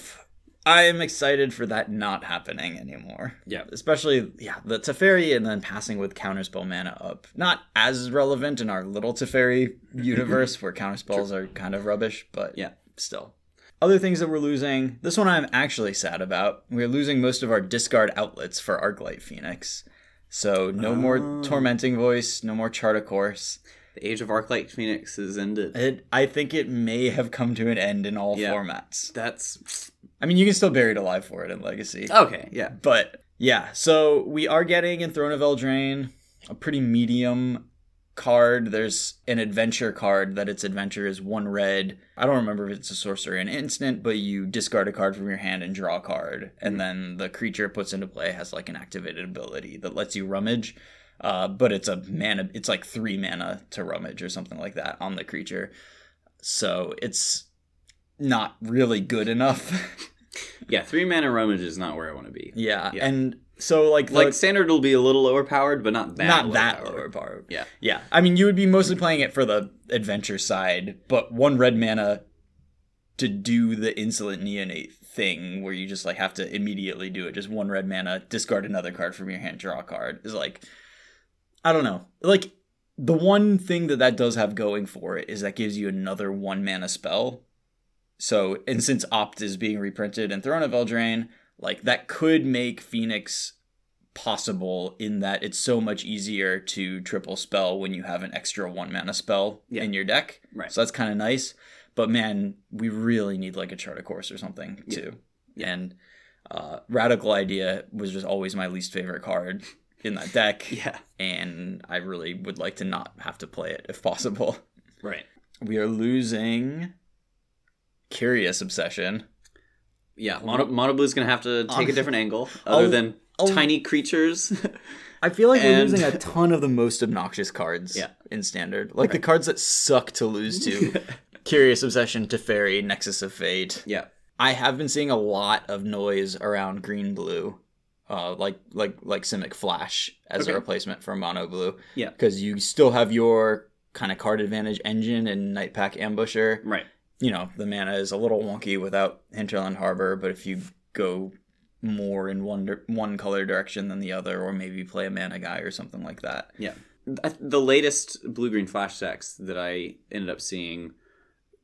I am excited for that not happening anymore. Yeah. Especially, yeah, the Teferi and then passing with counterspell mana up. Not as relevant in our little Teferi universe where counterspells are kind of rubbish, but Yeah. still. Other things that we're losing. This one I'm actually sad about. We're losing most of our discard outlets for Arclight Phoenix. So no more Oh. Tormenting Voice, no more Chart a Course. The age of Arclight Phoenix is ended. It, I think it may have come to an end in all Yeah. formats. That's I mean, you can still bury it alive for it in Legacy. okay. Yeah. But yeah, so we are getting in Throne of Eldraine a pretty medium card. There's an adventure card that its adventure is one red. I don't remember if it's a sorcery or an instant, but you discard a card from your hand and draw a card, and then the creature it puts into play has like an activated ability that lets you rummage. Uh, but it's a mana. It's like three mana to rummage or something like that on the creature. So it's not really good enough. Yeah. Three mana rummage is not where I want to be. yeah. Yeah. and so like the- Like standard will be a little overpowered, but not that. not that overpowered. lower power. Yeah. Yeah. I mean, you would be mostly playing it for the adventure side, but one red mana to do the insolent neonate thing where you just like have to immediately do it. Just one red mana, discard another card from your hand, draw a card is like, I don't know. Like the one thing that that does have going for it is that gives you another one mana spell. So, and since Opt is being reprinted in Throne of Eldraine, like that could make Phoenix possible in that it's so much easier to triple spell when you have an extra one mana spell Yeah. in your deck. Right. So that's kind of nice. But man, we really need like a chart a course or something Yeah. too. And uh, Radical Idea was just always my least favorite card in that deck. Yeah. And I really would like to not have to play it if possible. Right. We are losing Curious Obsession. Yeah. Mono, Mono Blue's gonna have to take a Um, different angle other oh, than oh. tiny creatures. I feel like we're And- losing a ton of the most obnoxious cards Yeah. in standard. Like the cards that suck to lose to. Curious Obsession, Teferi, Nexus of Fate. yeah. I have been seeing a lot of noise around green blue. Uh, like like like Simic Flash as Okay. a replacement for Mono Blue. Yeah. Because you still have your kind of card advantage engine and Night Pack Ambusher. Right. You know, the mana is a little wonky without Hinterland Harbor, but if you go more in one one color direction than the other, or maybe play a mana guy or something like that. Yeah. The latest blue green flash decks that I ended up seeing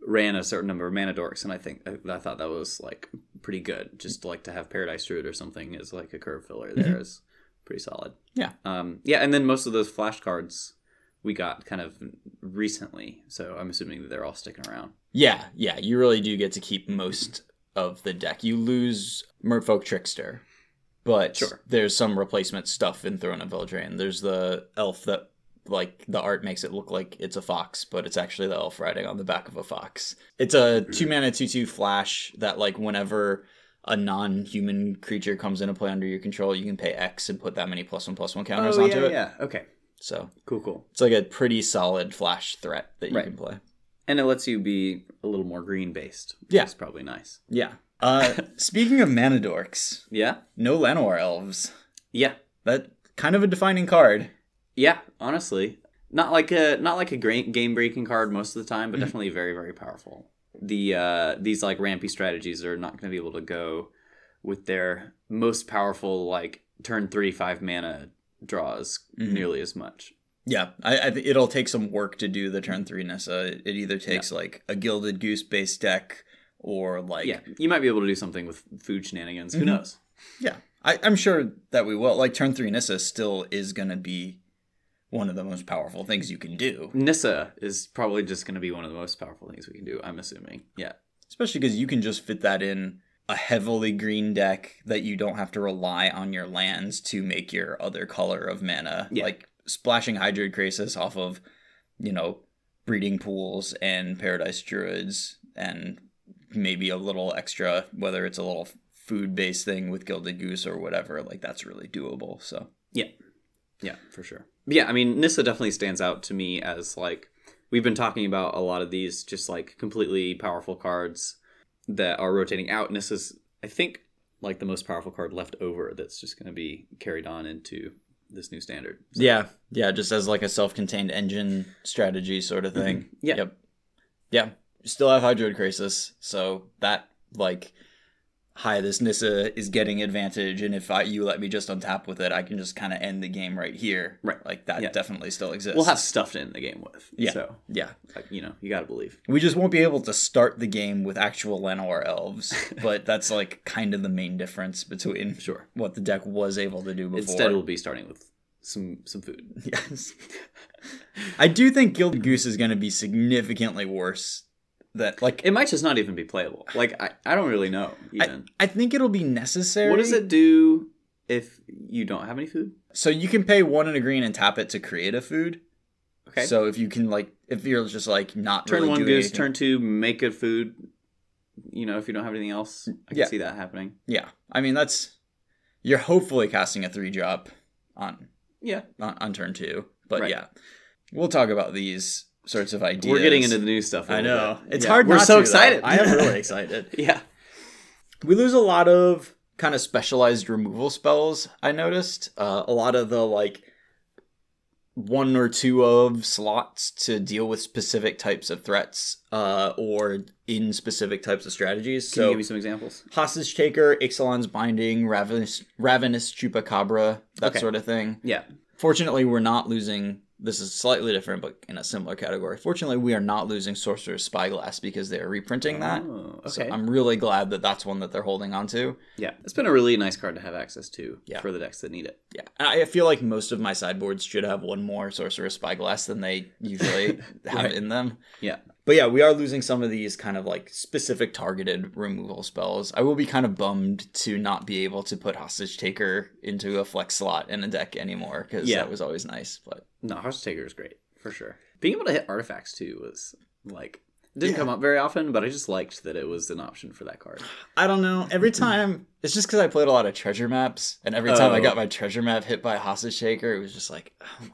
ran a certain number of mana dorks, and I think I, I thought that was like pretty good. Just like to have Paradise Druid or something as like a curve filler there is pretty solid. Yeah. Um, yeah, and then most of those flash cards we got kind of recently, so I'm assuming that they're all sticking around. Yeah, yeah, you really do get to keep most of the deck. You lose Merfolk Trickster, but Sure. there's some replacement stuff in Throne of Eldraine. There's the elf that, like, the art makes it look like it's a fox, but it's actually the elf riding on the back of a fox. It's a two mana, two two flash that, like, whenever a non-human creature comes into play under your control, you can pay X and put that many plus one plus one counters oh onto yeah, it. yeah. Okay, So cool, cool. it's like a pretty solid flash threat that you Right. can play. And it lets you be a little more green based. Which Yeah. is probably nice. Yeah. Uh, speaking of mana dorks, Yeah, no Llanowar elves. yeah. That kind of a defining card. Yeah, honestly, not like a not like a great game breaking card most of the time, but definitely very very powerful. The uh, these like rampy strategies are not going to be able to go with their most powerful like turn three five mana draws Mhm. nearly as much. Yeah, I, I think it'll take some work to do the turn three Nissa. It either takes like a Gilded Goose based deck or like yeah, you might be able to do something with food shenanigans. Who Mhm. knows? yeah. I, I'm sure that we will. Like turn three Nissa still is gonna be one of the most powerful things you can do, Nissa is probably just going to be one of the most powerful things we can do. I'm assuming. Yeah, especially because you can just fit that in a heavily green deck that you don't have to rely on your lands to make your other color of mana. Yeah. Like splashing Hydroid Krasis off of, you know, breeding pools and Paradise Druids and maybe a little extra, whether it's a little food based thing with Gilded Goose or whatever, like that's really doable. So yeah. Yeah, for sure. But yeah, I mean, Nissa definitely stands out to me as like we've been talking about a lot of these just like completely powerful cards that are rotating out. Nissa's, I think, like the most powerful card left over that's just going to be carried on into this new standard. So- Yeah, yeah, just as like a self-contained engine strategy sort of thing. Mm-hmm. Yeah. Yep. Yeah. Still have Hydroid Krasis, so that like hi, this Nissa is getting advantage, and if I, you let me just untap with it, I can just kind of end the game right here. Right. Like that Yeah. definitely still exists. We'll have stuff to end the game with. Yeah. So, Yeah. you know, you got to believe. We just won't be able to start the game with actual Llanowar elves, but that's like kind of the main difference between Sure. what the deck was able to do before. Instead, we'll be starting with some some food. Yes. I do think Gilded Goose is going to be significantly worse. That like It might just not even be playable. Like, I, I don't really know, I, even. I think it'll be necessary. what does it do if you don't have any food? So you can pay one and a green and tap it to create a food. Okay. So if you can like, if you're just like not turn really one goose, anything- turn two, make a food. You know, if you don't have anything else, I can see that happening. Yeah, I mean that's you're hopefully casting a three drop on Yeah. on, on turn two, but Right. yeah, we'll talk about these sorts of ideas. We're getting into the new stuff. I know bit. it's Yeah. hard. We're not so to, excited. I am really excited. yeah. We lose a lot of kind of specialized removal spells. I noticed uh, a lot of the like one or two of slots to deal with specific types of threats uh, or in specific types of strategies. Can you so give me some examples? hostage taker, Ixalan's binding, ravenous ravenous chupacabra, that Okay. sort of thing. Yeah. Fortunately, we're not losing. This is slightly different, but in a similar category. Fortunately, we are not losing Sorcerer's Spyglass because they are reprinting that. Oh, okay. So I'm really glad that that's one that they're holding on to. yeah. It's been a really nice card to have access to Yeah. for the decks that need it. Yeah, I I feel like most of my sideboards should have one more Sorcerer's Spyglass than they usually have Right. in them. Yeah. But yeah, we are losing some of these kind of like specific targeted removal spells. I will be kind of bummed to not be able to put Hostage Taker into a flex slot in a deck anymore because Yeah. that was always nice. But No, Hostage Taker is great for sure. Being able to hit artifacts too was like didn't Yeah. come up very often, but I just liked that it was an option for that card. I don't know. Every time it's just because I played a lot of treasure maps, and every time I Oh. got my treasure map hit by Hostage Taker, it was just like. Oh my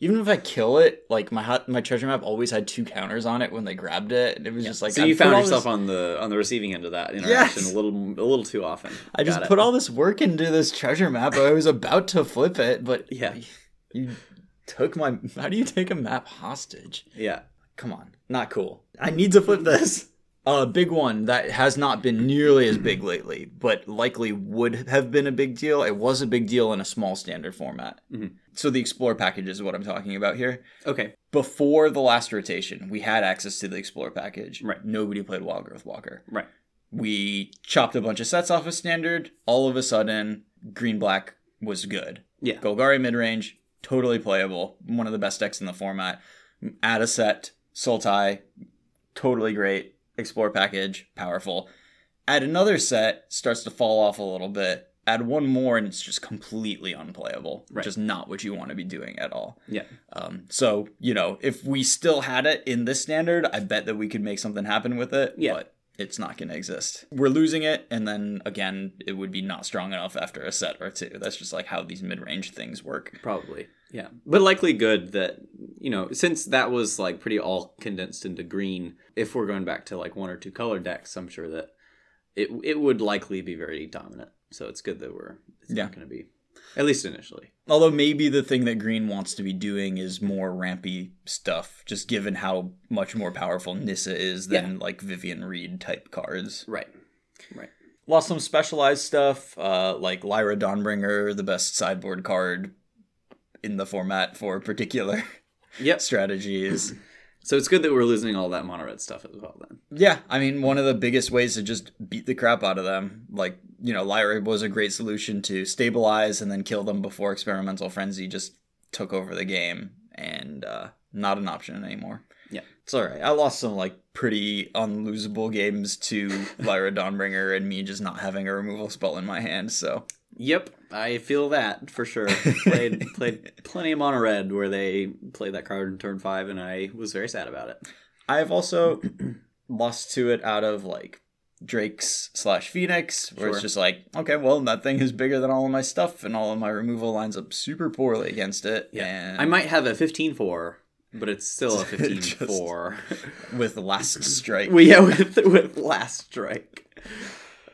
even if I kill it, like my hot, my treasure map always had two counters on it when they grabbed it, and it was just like so I you found yourself this- on the on the receiving end of that interaction Yes. a little a little too often. I just Got it. put all this work into this treasure map. I was about to flip it, but Yeah. you took my. How do you take a map hostage? yeah. Come on, not cool. I need to flip this. A big one that has not been nearly as big lately, but likely would have been a big deal. It was a big deal in a small standard format. Mhm. So the Explore package is what I'm talking about here. Okay. Before the last rotation, we had access to the Explore package. Right. Nobody played Wild Growth Walker. Right. We chopped a bunch of sets off of standard. All of a sudden, green black was good. Yeah. Golgari mid range, totally playable. One of the best decks in the format. Add a set, Sultai, totally great. Explore package, powerful. Add another set, starts to fall off a little bit. Add one more, and it's just completely unplayable, Right. is not what you want to be doing at all. Yeah. Um, so you know, if we still had it in this standard, I bet that we could make something happen with it. Yeah. But it's not going to exist. We're losing it, and then again, it would be not strong enough after a set or two. That's just like how these mid-range things work. Probably. Yeah. But likely good that, you know, since that was like pretty all condensed into green, if we're going back to like one or two color decks, I'm sure that it it would likely be very dominant. So it's good that we're it's Yeah. not going to be at least initially. Although maybe the thing that Green wants to be doing is more rampy stuff, just given how much more powerful Nissa is than like Vivien Reid type cards. Right. Right. Lost some specialized stuff, uh, like Lyra Dawnbringer, the best sideboard card in the format for particular Yep. strategies. So it's good that we're losing all that mono red stuff as well then. Yeah, I mean, one of the biggest ways to just beat the crap out of them, like, you know, Lyra was a great solution to stabilize and then kill them before Experimental Frenzy just took over the game, and uh, not an option anymore. Yeah. It's alright. I lost some, like, pretty unlosable games to Lyra Dawnbringer and me just not having a removal spell in my hand, so. Yep, I feel that for sure. played played plenty of mono red where they played that card in turn five, and I was very sad about it. I've also lost to it out of, like, Drake's slash Phoenix, where Sure. it's just like, okay, well, that thing is bigger than all of my stuff, and all of my removal lines up super poorly against it. And I might have a 15-4, but it's still a Just- 15-4. with last strike. well, yeah, with with last strike.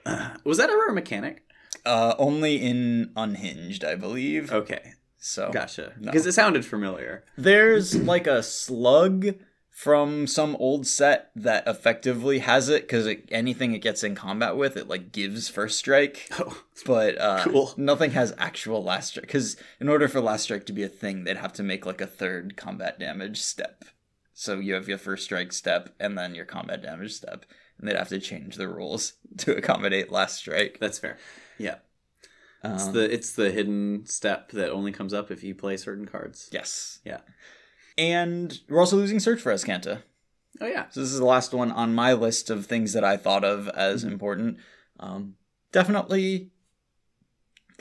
Uh, was that ever a mechanic? Uh, only in Unhinged, I believe. Okay, So gotcha. No. Because it sounded familiar. there's like a slug from some old set that effectively has it because it, anything it gets in combat with, it like gives first strike. Oh, But uh, Cool. nothing has actual last strike because in order for last strike to be a thing, they'd have to make like a third combat damage step. So you have your first strike step and then your combat damage step, and they'd have to change the rules to accommodate last strike. that's fair. Yeah, it's Um, the it's the hidden step that only comes up if you play certain cards. yes, Yeah. and we're also losing search for Azcanta. Oh yeah. So this is the last one on my list of things that I thought of as Mm-hmm. important. Um, definitely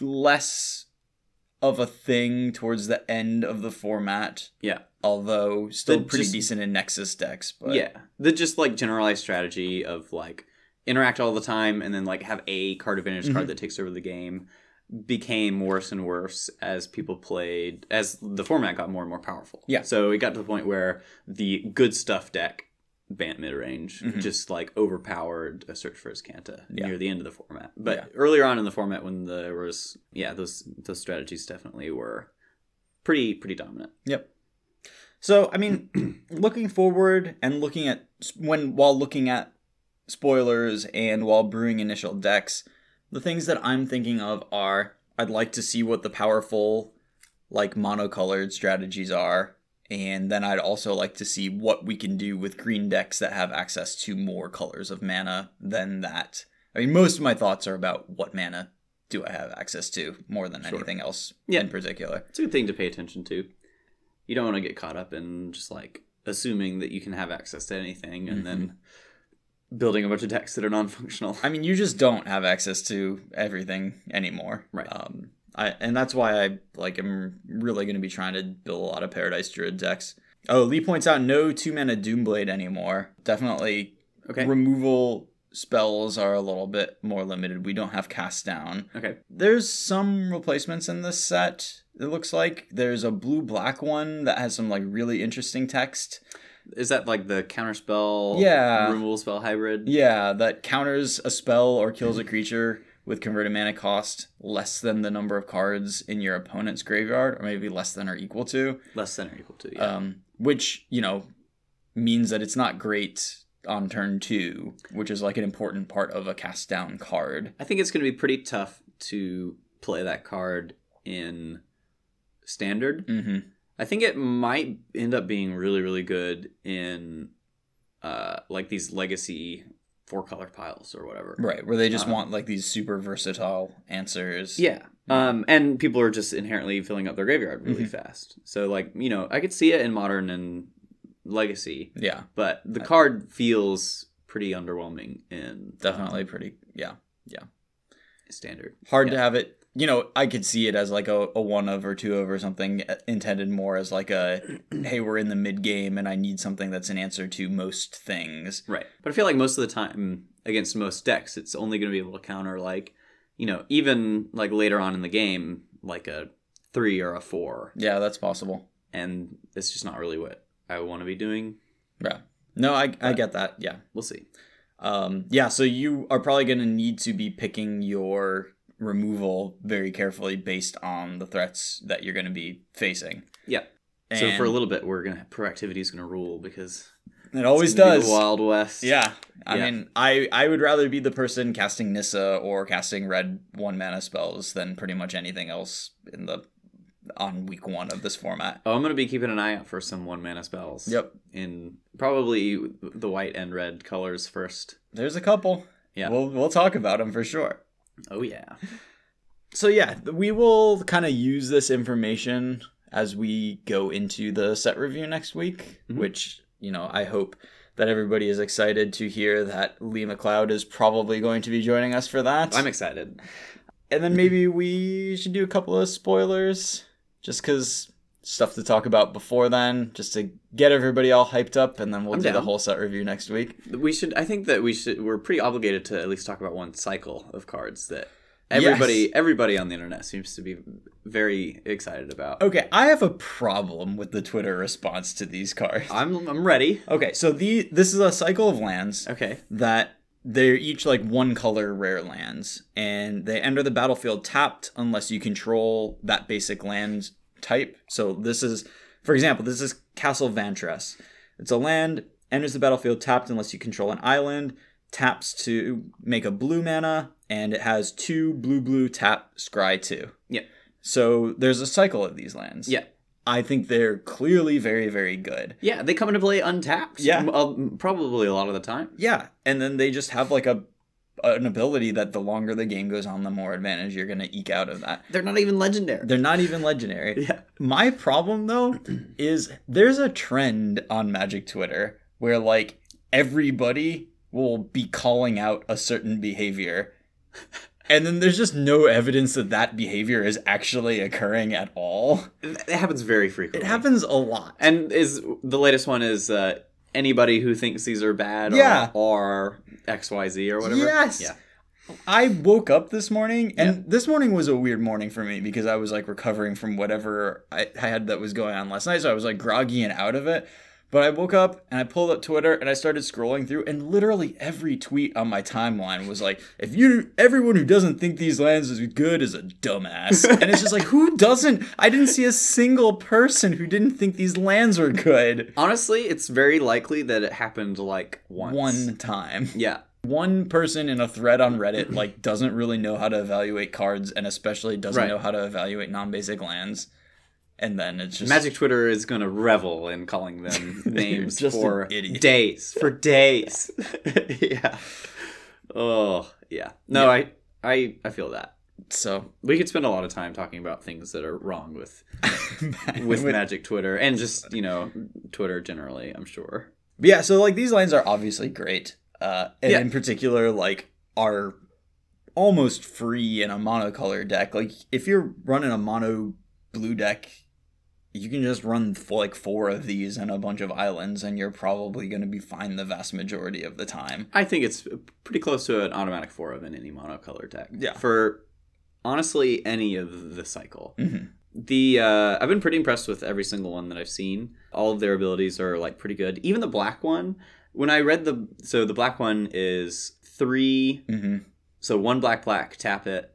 less of a thing towards the end of the format, Yeah. although still The pretty just- decent in Nexus decks. But yeah. The just like generalized strategy of like interact all the time and then like have a card advantage Mhm. card that takes over the game became worse and worse as people played as the format got more and more powerful. Yeah. So it got to the point where the good stuff deck Bant mid range Mhm. just like overpowered a search for Azcanta Yeah. near the end of the format. But Yeah. earlier on in the format when there was yeah, those those strategies definitely were pretty pretty dominant. Yep. So I mean, looking forward and looking at when while looking at spoilers and while brewing initial decks, the things that I'm thinking of are I'd like to see what the powerful like monocolored strategies are and then I'd also like to see what we can do with green decks that have access to more colors of mana than that. I mean, most of my thoughts are about what mana do I have access to more than Sure. anything else Yeah. in particular. It's a good thing to pay attention to. You don't want to get caught up in just like assuming that you can have access to anything and then mm-hmm. Building a bunch of decks that are non-functional. I mean, you just don't have access to everything anymore. Right. Um, I and that's why I like am really going to be trying to build a lot of Paradise Druid decks. Oh, Lee points out no two mana Doomblade anymore. Definitely Okay. removal spells are a little bit more limited. We don't have cast down. Okay. There's some replacements in this set. It looks like there's a blue black one that has some like really interesting text. Is that like the counterspell Yeah. removal spell hybrid? Yeah, that counters a spell or kills a creature with converted mana cost less than the number of cards in your opponent's graveyard, or maybe less than or equal to. Less than or equal to, yeah. Um, which you know means that it's not great on turn two, which is like an important part of a cast down card. I think it's going to be pretty tough to play that card in standard. hmm I think it might end up being really, really good in uh, like these legacy four color piles or whatever. Right, where they just Um, want like these super versatile answers. Yeah. Um, and people are just inherently filling up their graveyard really Mhm. fast. So, like, you know, I could see it in modern and legacy, Yeah, but the card feels pretty underwhelming in definitely pretty. Yeah. Yeah. standard. hard Yeah. to have it you know i could see it as like a, a one of or two of or something uh, intended more as like a hey we're in the mid game and i need something that's an answer to most things Right. But I feel like most of the time against most decks, it's only going to be able to counter, like, you know, even like later on in the game, like a three or a four. yeah that's possible And it's just not really what I want to be doing. yeah no i, I get that yeah We'll see. um yeah so you are probably going to need to be picking your removal very carefully based on the threats that you're going to be facing Yeah. so for a little bit, we're gonna proactivity is gonna rule because it always it's gonna be does the Wild West. Yeah. I Yeah. mean, I I would rather be the person casting Nissa or casting red one mana spells than pretty much anything else in the on week one of this format. Oh, I'm gonna be keeping an eye out for some one mana spells. Yep. In probably the white and red colors first. There's a couple. Yeah. We'll we'll talk about them for sure. Oh yeah. So yeah, we will kind of use this information as we go into the set review next week, Mhm. which, you know, I hope that everybody is excited to hear that Lee McLeod is probably going to be joining us for that. I'm excited. And then maybe we should do a couple of spoilers, just because stuff to talk about before then, just to get everybody all hyped up, and then we'll I'm do the whole set review next week. We should. I think that we should. We're pretty obligated to at least talk about one cycle of cards that everybody, Yes. everybody on the internet seems to be very excited about. Okay, I have a problem with the Twitter response to these cards. I'm I'm ready. Okay, so the this is a cycle of lands Okay. that they're each like one color rare lands, and they enter the battlefield tapped unless you control that basic land type. So this is, for example, this is Castle Vantress. It's a land enters the battlefield tapped unless you control an island. Taps to make a blue mana, and it has two blue blue tap scry two. Yeah. So there's a cycle of these lands. Yeah. I think they're clearly very very good. Yeah, they come into play untapped. Yeah. m- uh, probably a lot of the time. Yeah, and then they just have like a an ability that the longer the game goes on, the more advantage you're gonna eke out of that. They're not even legendary. They're not even legendary. yeah. My problem though is there's a trend on Magic Twitter where like everybody will be calling out a certain behavior. And then there's just no evidence that that behavior is actually occurring at all. It happens very frequently. It happens a lot. And is the latest one is uh, anybody who thinks these are bad Yeah. or, or XYZ or whatever? Yes. Yeah. I woke up this morning, and this morning was a weird morning for me because I was like recovering from whatever I had that was going on last night. So I was like groggy and out of it. But I woke up and I pulled up Twitter and I started scrolling through, and literally every tweet on my timeline was like, "If you, everyone who doesn't think these lands is good is a dumbass." and it's just like, who doesn't? I didn't see a single person who didn't think these lands were good. Honestly, it's very likely that it happened like once. One time. Yeah. one person in a thread on Reddit like doesn't really know how to evaluate cards and especially doesn't Right. know how to evaluate non-basic lands. And then it's just Magic Twitter is going to revel in calling them names for days. For days. yeah. Oh, yeah. No, I, I, I feel that. so We could spend a lot of time talking about things that are wrong with with Magic Twitter and just you know Twitter generally. I'm sure. yeah, so like these lines are obviously great. Uh and Yeah. in particular like are almost free in a monocolor deck. Like if you're running a mono blue deck, you can just run like four of these and a bunch of islands and you're probably going to be fine the vast majority of the time. I think it's pretty close to an automatic four of in any monocolor deck. Yeah. For honestly any of the cycle. Mhm. The uh, I've been pretty impressed with every single one that I've seen. All of their abilities are like pretty good. Even the black one. When I read the so the black one is three Mhm. So one black black, tap it,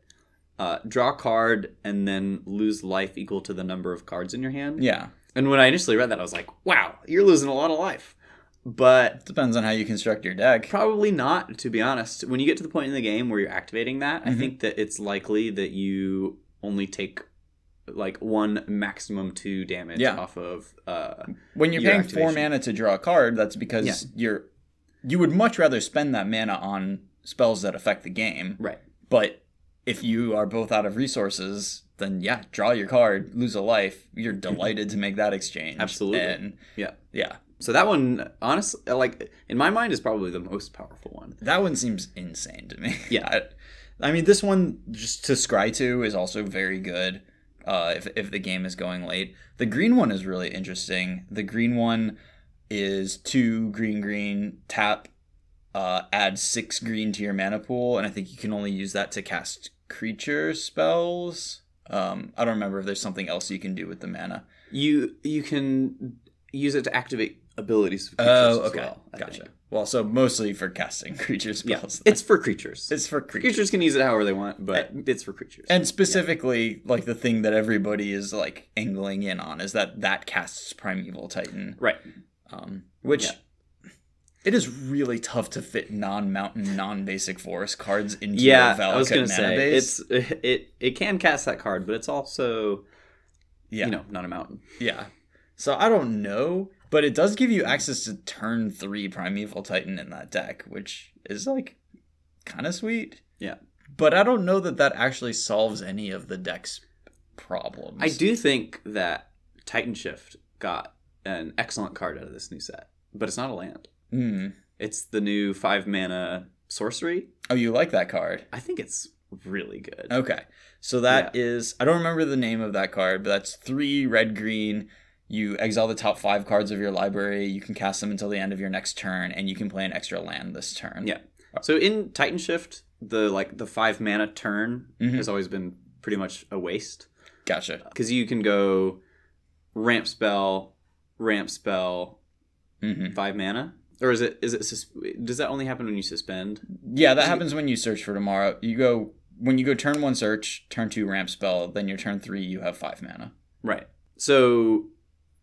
uh, draw a card, and then lose life equal to the number of cards in your hand. Yeah. And when I initially read that, I was like, "Wow, you're losing a lot of life." But Depends on how you construct your deck. probably not, to be honest. When you get to the point in the game where you're activating that, I Mhm. think that it's likely that you only take like one maximum two damage Yeah. off of. Uh, When you're your paying four mana to draw a card, that's because Yeah. you're you would much rather spend that mana on spells that affect the game. right. But if you are both out of resources, then yeah, draw your card, lose a life. You're delighted to make that exchange. Absolutely. And Yeah. yeah. So that one, honestly, like in my mind, is probably the most powerful one. That one seems insane to me. Yeah. I, I mean, this one just to scry to is also very good. Uh, if if the game is going late, the green one is really interesting. The green one is two green green tap, uh, add six green to your mana pool, and I think you can only use that to cast creature spells. Um, I don't remember if there's something else you can do with the mana. You you can use it to activate abilities. Of creatures Oh, okay, well, gotcha. think. Well, so mostly for casting creature Yeah, spells. it's for creatures. it's for creatures. creatures can use it however they want, but it's for creatures. And specifically, like the thing that everybody is like angling in on is that that casts Primeval Titan, right. um, which Yeah. It is really tough to fit non-mountain, non-basic forest cards into Yeah, your I was gonna mana say base. it's it it can cast that card, but it's also yeah, you know not a mountain. yeah. So I don't know, but it does give you access to turn three Primeval Titan in that deck, which is like kind of sweet. Yeah. But I don't know that that actually solves any of the deck's problems. I do think that Titan Shift got an excellent card out of this new set, but it's not a land. Hmm. It's the new five mana sorcery. Oh, you like that card? I think it's really good. Okay. So that is I don't remember the name of that card, but that's three red green. You exile the top five cards of your library. You can cast them until the end of your next turn, and you can play an extra land this turn. Yeah. So in Titan Shift, the like the five mana turn Mhm. has always been pretty much a waste Gotcha. because you can go ramp spell, ramp spell, hmm five mana. Or is it is it sus- does that only happen when you suspend? Yeah, that happens when you search for tomorrow. You go when you go turn one search, turn two ramp spell, then your turn three you have five mana. Right. So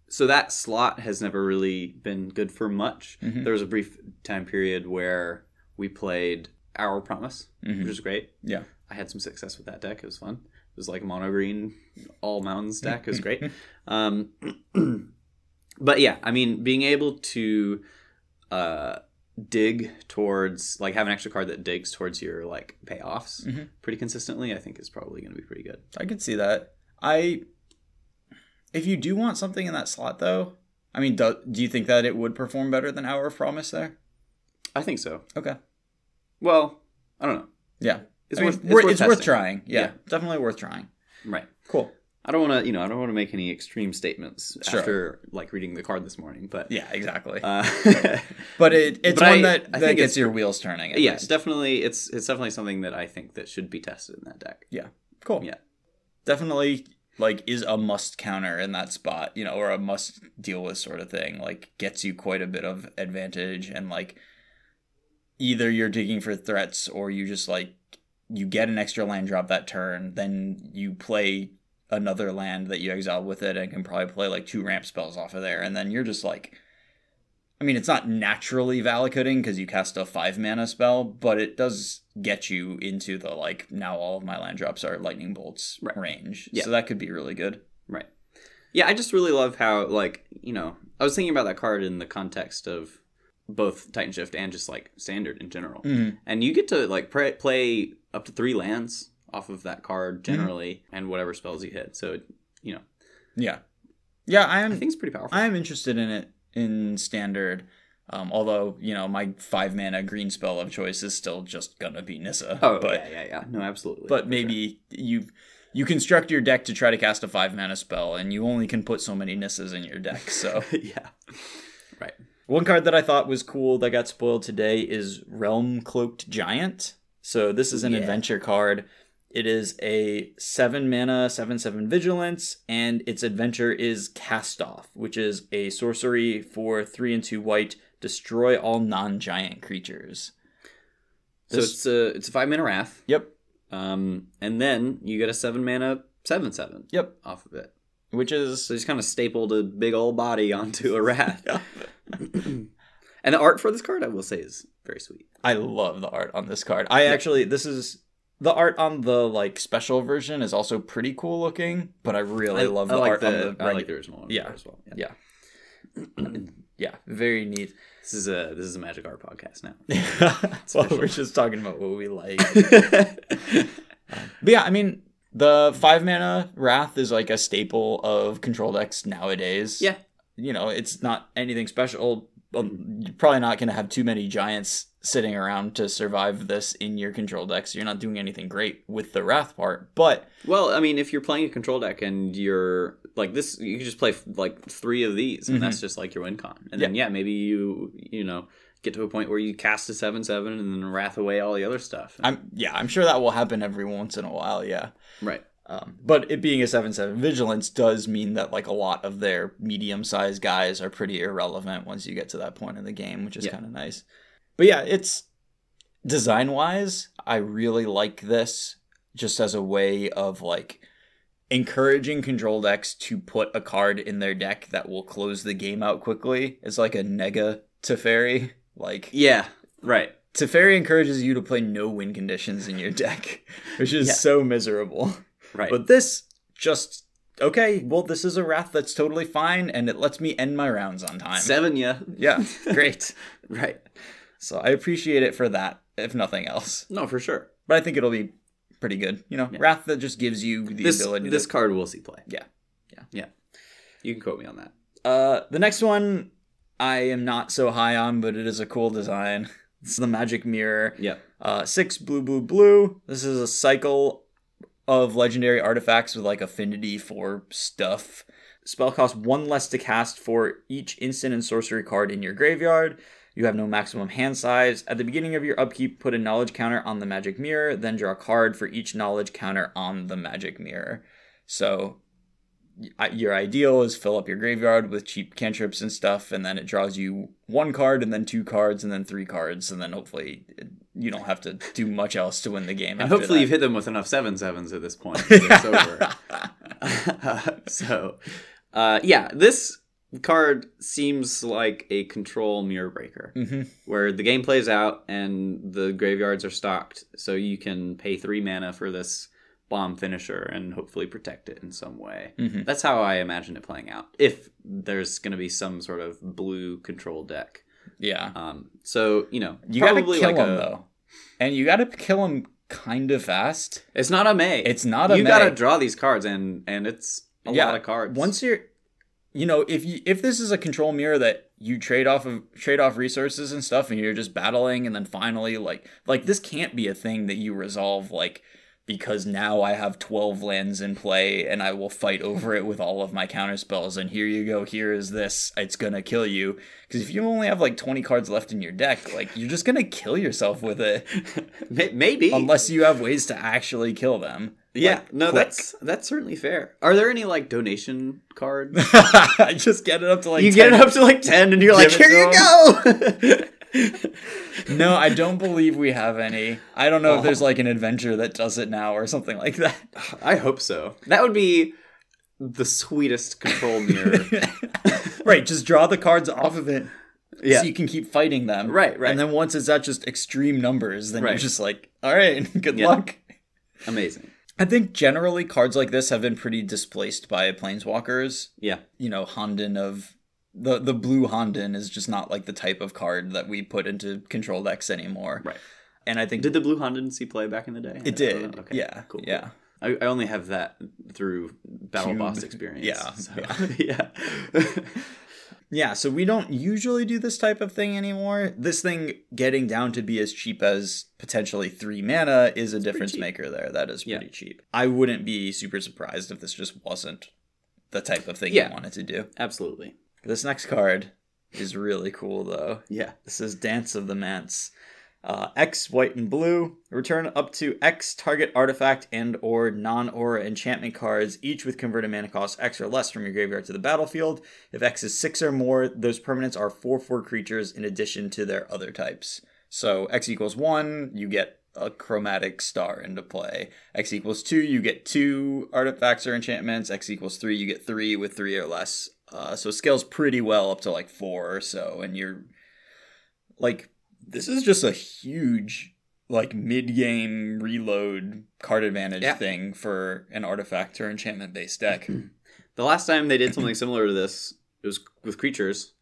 so that slot has never really been good for much. Mhm. There was a brief time period where we played Our Promise, Mhm. which is great. Yeah. I had some success with that deck. It was fun. It was like a mono green all mountains deck. It was great. Um, but yeah, I mean, being able to uh, dig towards like have an extra card that digs towards your like payoffs Mhm. pretty consistently, I think is probably going to be pretty good. I could see that. I if you do want something in that slot though, I mean, do, do you think that it would perform better than Hour of Promise there? I think so. Okay. Well, I don't know. Yeah. It's I mean, worth wor- it's, worth trying. Yeah, Yeah. Definitely worth trying. Right. Cool. I don't want to, you know, I don't want to make any extreme statements Sure. after like reading the card this morning, but Yeah, exactly. uh, but it, it's but one I- that, I that think gets it's- your wheels turning. Yes, yeah, least. definitely, it's it's definitely something that I think that should be tested in that deck. Yeah, cool. Yeah. Definitely like is a must counter in that spot, you know, or a must deal with sort of thing. Like gets you quite a bit of advantage and like either you're digging for threats or you just like you get an extra land drop that turn, then you play another land that you exile with it and can probably play like two ramp spells off of there and then you're just like I mean, it's not naturally Valakuting because you cast a five mana spell, but it does get you into the like now all of my land drops are lightning bolts Right. range. Yeah. So that could be really good. Right. Yeah, I just really love how like you know I was thinking about that card in the context of both Titan Shift and just like standard in general, Mm-hmm. and you get to like pre- play up to three lands off of that card generally, and whatever spells you hit. So you know Yeah. Yeah, I I think it's pretty powerful. I am interested in it in standard. Um, although, you know, my five mana green spell of choice is still just gonna be Nissa. oh, but yeah, yeah, yeah. No, absolutely. but maybe you you construct your deck to try to cast a five mana spell, and you only can put so many Nissas in your deck. So yeah, right. One card that I thought was cool that got spoiled today is Realm Cloaked Giant. So this is an Yeah. adventure card. It is a seven mana, seven seven vigilance, and its adventure is Cast Off, which is a sorcery for three and two white. Destroy all non-giant creatures. So it's a it's a five mana wrath, Yep, um, and then you get a seven mana seven seven yep. off of it. Which is So he's kind of stapled a big old body onto a wrath. and the art for this card, I will say, is very sweet. I love the art on this card. I actually this is the art on the like special version is also pretty cool looking, but I really love the like art the, on the I like the original one Yeah. as well. Yeah. yeah, very neat. This is a this is a magic art podcast now. well, we're just talking about what we like. But yeah, I mean, the five mana Wrath is like a staple of control decks nowadays. Yeah. You know, it's not anything special. Um, You're probably not going to have too many giants sitting around to survive this in your control deck, so you're not doing anything great with the Wrath part. But well, I mean, if you're playing a control deck and you're like this, you can just play like three of these, and Mhm. that's just like your win con. And then yeah, maybe you you know get to a point where you cast a seven seven and then wrath away all the other stuff. I'm yeah, I'm sure that will happen every once in a while. Yeah. right. Um, but it being a 7 7 vigilance does mean that like a lot of their medium sized guys are pretty irrelevant once you get to that point in the game, which is Yeah. kind of nice. But yeah, it's design wise, I really like this just as a way of like encouraging control decks to put a card in their deck that will close the game out quickly. It's like a nega Teferi. Like Yeah. Right. Teferi encourages you to play no win conditions in your deck, which is Yeah. so miserable. Right. But this just okay. Well, this is a wrath that's totally fine, and it lets me end my rounds on time. seven, yeah. Yeah, great. Right. So I appreciate it for that, if nothing else. No, for sure. But I think it'll be pretty good. You know, Yeah. wrath that just gives you the This ability. this to... card will see play. Yeah. Yeah. Yeah. You can quote me on that. Uh, the next one I am not so high on, but it is a cool design. It's the magic mirror. Yep. Uh, six blue, blue, blue. This is a cycle of legendary artifacts with like affinity for stuff. Spell costs one less to cast for each instant and sorcery card in your graveyard. You have no maximum hand size. At the beginning of your upkeep, put a knowledge counter on the magic mirror, then draw a card for each knowledge counter on the magic mirror. So your ideal is fill up your graveyard with cheap cantrips and stuff, and then it draws you one card, and then two cards, and then three cards, and then hopefully you don't have to do much else to win the game. And hopefully that. you've hit them with enough seven sevens at this point. It's over. so, uh, yeah, this card seems like a control mirror breaker, Mhm. where the game plays out and the graveyards are stocked, so you can pay three mana for this bomb finisher and hopefully protect it in some way. Mhm. That's how I imagine it playing out. If there's going to be some sort of blue control deck, Yeah. um, so you know, You gotta kill like him a- though, and you gotta kill him kind of fast. It's not a May. It's not a you May. gotta draw these cards, and and it's a Yeah, lot of cards. Once you're, you know, if you if this is a control mirror that you trade off of trade off resources and stuff, and you're just battling, and then finally like like this can't be a thing that you resolve like because now I have 12 lands in play and I will fight over it with all of my counter spells and here you go here is this it's going to kill you because if you only have like 20 cards left in your deck like you're just going to kill yourself with it maybe. unless you have ways to actually kill them yeah, Like, no, quick. that's that's certainly fair. Are there any like donation cards? I just get it up to like you get 10. it up to like ten, and you're like, Give it here you go. No, I don't believe we have any. I don't know if Oh. there's like an adventure that does it now or something like that. I hope so. That would be the sweetest control mirror. right, just draw the cards off of it yeah, so you can keep fighting them. Right, right. And then once it's at just extreme numbers, then you're just like, all right, good Yeah. luck. amazing. I think generally cards like this have been pretty displaced by planeswalkers. Yeah, You know, Honden of the the blue Honden is just not like the type of card that we put into control decks anymore. right. And I think Did the Blue Honden see play back in the day? it did. Okay, Yeah. cool. Yeah. I, I only have that through Battle Cube. Boss experience. Yeah, so, yeah. yeah. Yeah, so we don't usually do this type of thing anymore. This thing getting down to be as cheap as potentially three mana is a difference maker there. That is Yeah. pretty cheap. I wouldn't be super surprised if this just wasn't the type of thing Yeah. you wanted to do. Absolutely. This next card is really cool though. Yeah. This is Dance of the Manse. Uh, X white and blue. Return up to X target artifact and or non-aura enchantment cards, each with converted mana cost X or less from your graveyard to the battlefield. If X is six or more, those permanents are four four creatures in addition to their other types. So X equals one, you get a chromatic star into play. X equals two, you get two artifacts or enchantments. X equals three, you get three with three or less. Uh, so it scales pretty well up to like four or so, and you're like this is just a huge like mid-game reload card advantage Yeah. thing for an artifact or enchantment based deck. The last time they did something similar to this, it was with creatures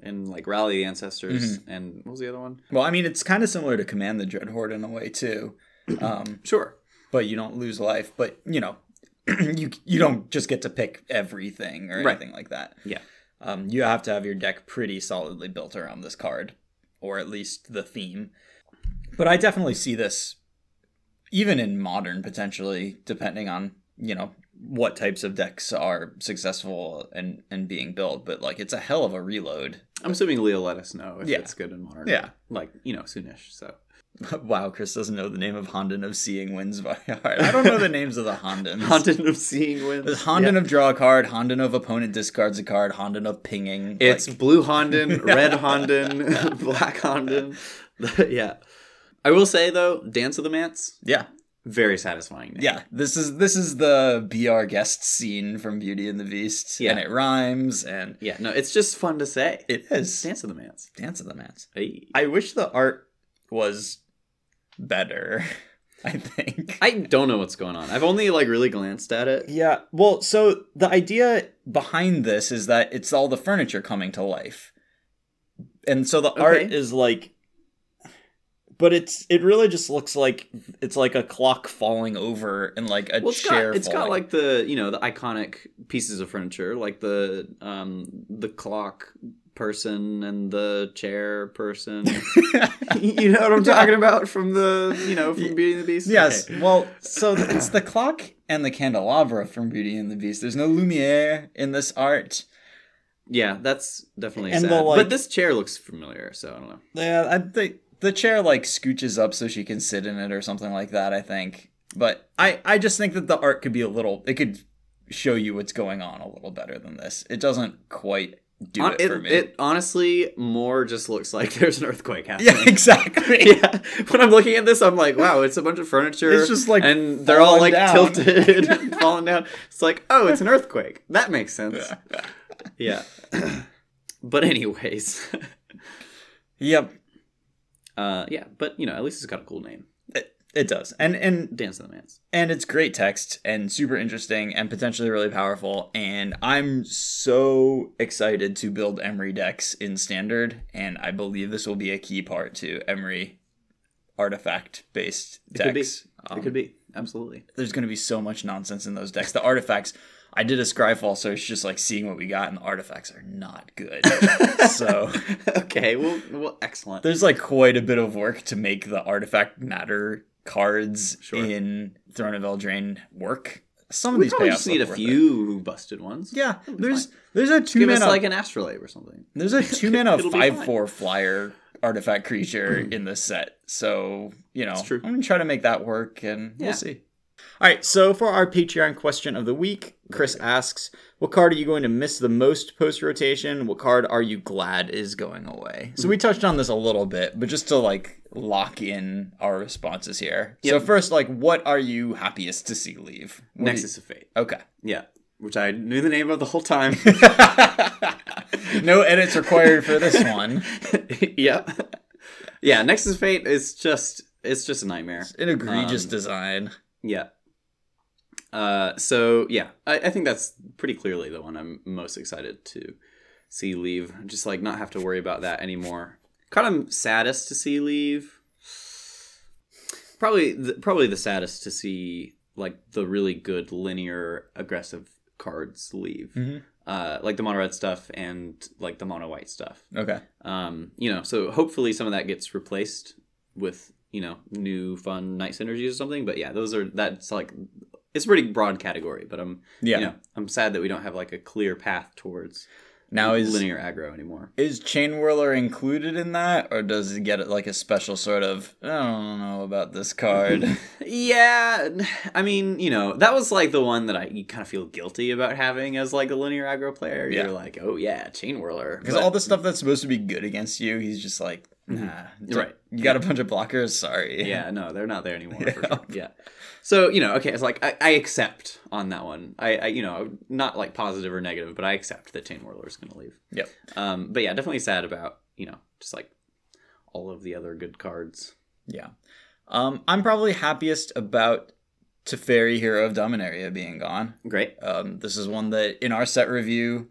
and like Rally the Ancestors Mm-hmm. and what was the other one? well, I mean, it's kind of similar to Command the Dreadhorde in a way too, um, Sure. but you don't lose life. But you know, you you don't just get to pick everything or Right. anything like that. Yeah. Um, you have to have your deck pretty solidly built around this card, or at least the theme. But I definitely see this, even in modern, potentially, depending on you know what types of decks are successful and and being built. But like, it's a hell of a reload. I'm assuming Leo let us know if Yeah. it's good in modern. Yeah. Like, you know, soonish. So wow, Chris doesn't know the name of Honden of Seeing Winds by heart. I don't know the names of the Hondens. Honden of Seeing Winds. There's Honden Yeah. of draw a card, Honden of opponent discards a card, Honden of pinging. It's like- blue Honden, red Honden, black Honden. yeah. I will say though, Dance of the Manse, yeah, very satisfying. name. yeah. This is this is the be our guest scene from Beauty and the Beast, Yeah. and it rhymes, and Yeah. No, it's just fun to say. it is Dance of the Manse. Dance of the Manse. Hey. I wish the art was better. I think. I don't know what's going on. I've only like really glanced at it. Yeah. Well, so the idea behind this is that it's all the furniture coming to life. And so the art is like but it's it really just looks like it's like a clock falling over and like a Well, it's chair got it's got like the you know the iconic pieces of furniture, like the um the clock person and the chair person. you know what I'm talking about from the you know from Beauty and the Beast. Yes. Okay. Well, so it's the clock and the candelabra from Beauty and the Beast. There's no lumiere in this art. Yeah, that's definitely And sad. the, like- but this chair looks familiar, so I don't know. Yeah, I think the chair like scooches up so she can sit in it or something like that. I think, but I I just think that the art could be a little. It could show you what's going on a little better than this. It doesn't quite do Hon- it for me. it honestly more just looks like there's an earthquake happening. yeah, exactly. yeah. When I'm looking at this, I'm like, wow, it's a bunch of furniture. It's just, like, and they're all like down. tilted, and falling down. It's like, oh, it's an earthquake. That makes sense. Yeah. but anyways, Yep, uh, yeah. But you know, at least it's got a cool name. It, does. And and Dance of the Manse. and it's great text and super interesting and potentially really powerful and i'm so excited to build Emry decks in standard and i believe this will be a key part to Emry artifact based It could be. decks Um, it could be absolutely. there's going to be so much nonsense in those decks the artifacts i did a scryfall so it's just like seeing what we got and the artifacts are not good so okay. Well, well, excellent. there's like quite a bit of work to make the artifact matter cards Sure. in Throne of Eldraine work. Some of we these probably just need a worth it. few busted ones. Yeah, there's there's a two Give mana like an astrolabe or something. there's a two mana five four flyer artifact creature in this set. So you know. I'm gonna try to make that work, and Yeah. we'll see. All right, so for our Patreon question of the week, Chris asks, "What card are you going to miss the most post rotation? What card are you glad is going away?" So we touched on this a little bit, but just to like lock in our responses here. So first, like, what are you happiest to see leave? What do you- Nexus of Fate. Okay. Yeah, which I knew the name of the whole time. no edits required for this one. yeah, yeah. Nexus of Fate is just it's just a nightmare. An egregious Um, design. Yeah. Uh, so yeah, I, I think that's pretty clearly the one I'm most excited to see leave. Just like not have to worry about that anymore. Kind of saddest to see leave. Probably, the, probably the saddest to see like the really good linear aggressive cards leave. Mhm. Uh, like the mono red stuff and like the mono white stuff. Okay. Um, you know, so hopefully some of that gets replaced with you know new fun knight synergies or something. But yeah, those are that's like it's a pretty broad category. But I'm Yeah. you know I'm sad that we don't have like a clear path towards Now is linear aggro anymore. is Chainwhirler included in that, or does it get like a special sort of? I don't know about this card. Yeah, I mean, you know, that was like the one that I you kind of feel guilty about having as like a linear aggro player. Yeah. You're like, oh yeah, chainwhirler. Because all the stuff that's supposed to be good against you, he's just like, nah. Right. You got a bunch of blockers. Sorry. yeah, no, they're not there anymore. Yeah. sure. Yeah. So you know, okay, it's like I, I accept on that one. I, I, you know, not like positive or negative, but I accept that Whirler is going to leave. Yep. Um, but yeah, definitely sad about you know just like all of the other good cards. Yeah. Um, I'm probably happiest about Teferi Hero of Dominaria being gone. Great. Um, this is one that in our set review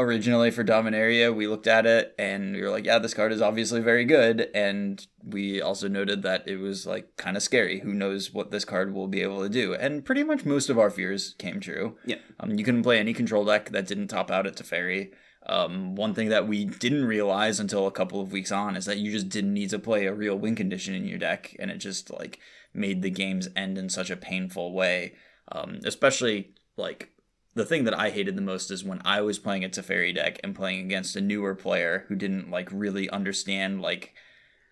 originally for Dominaria, we looked at it and we were like, yeah, this card is obviously very good. And we also noted that it was like kind of scary. Who knows what this card will be able to do? And pretty much most of our fears came true. Yeah. Um, you couldn't play any control deck that didn't top out at Teferi. Um, one thing that we didn't realize until a couple of weeks on is that you just didn't need to play a real win condition in your deck, and it just like made the games end in such a painful way. Um, especially like the thing that I hated the most is when I was playing a Teferi deck and playing against a newer player who didn't like really understand like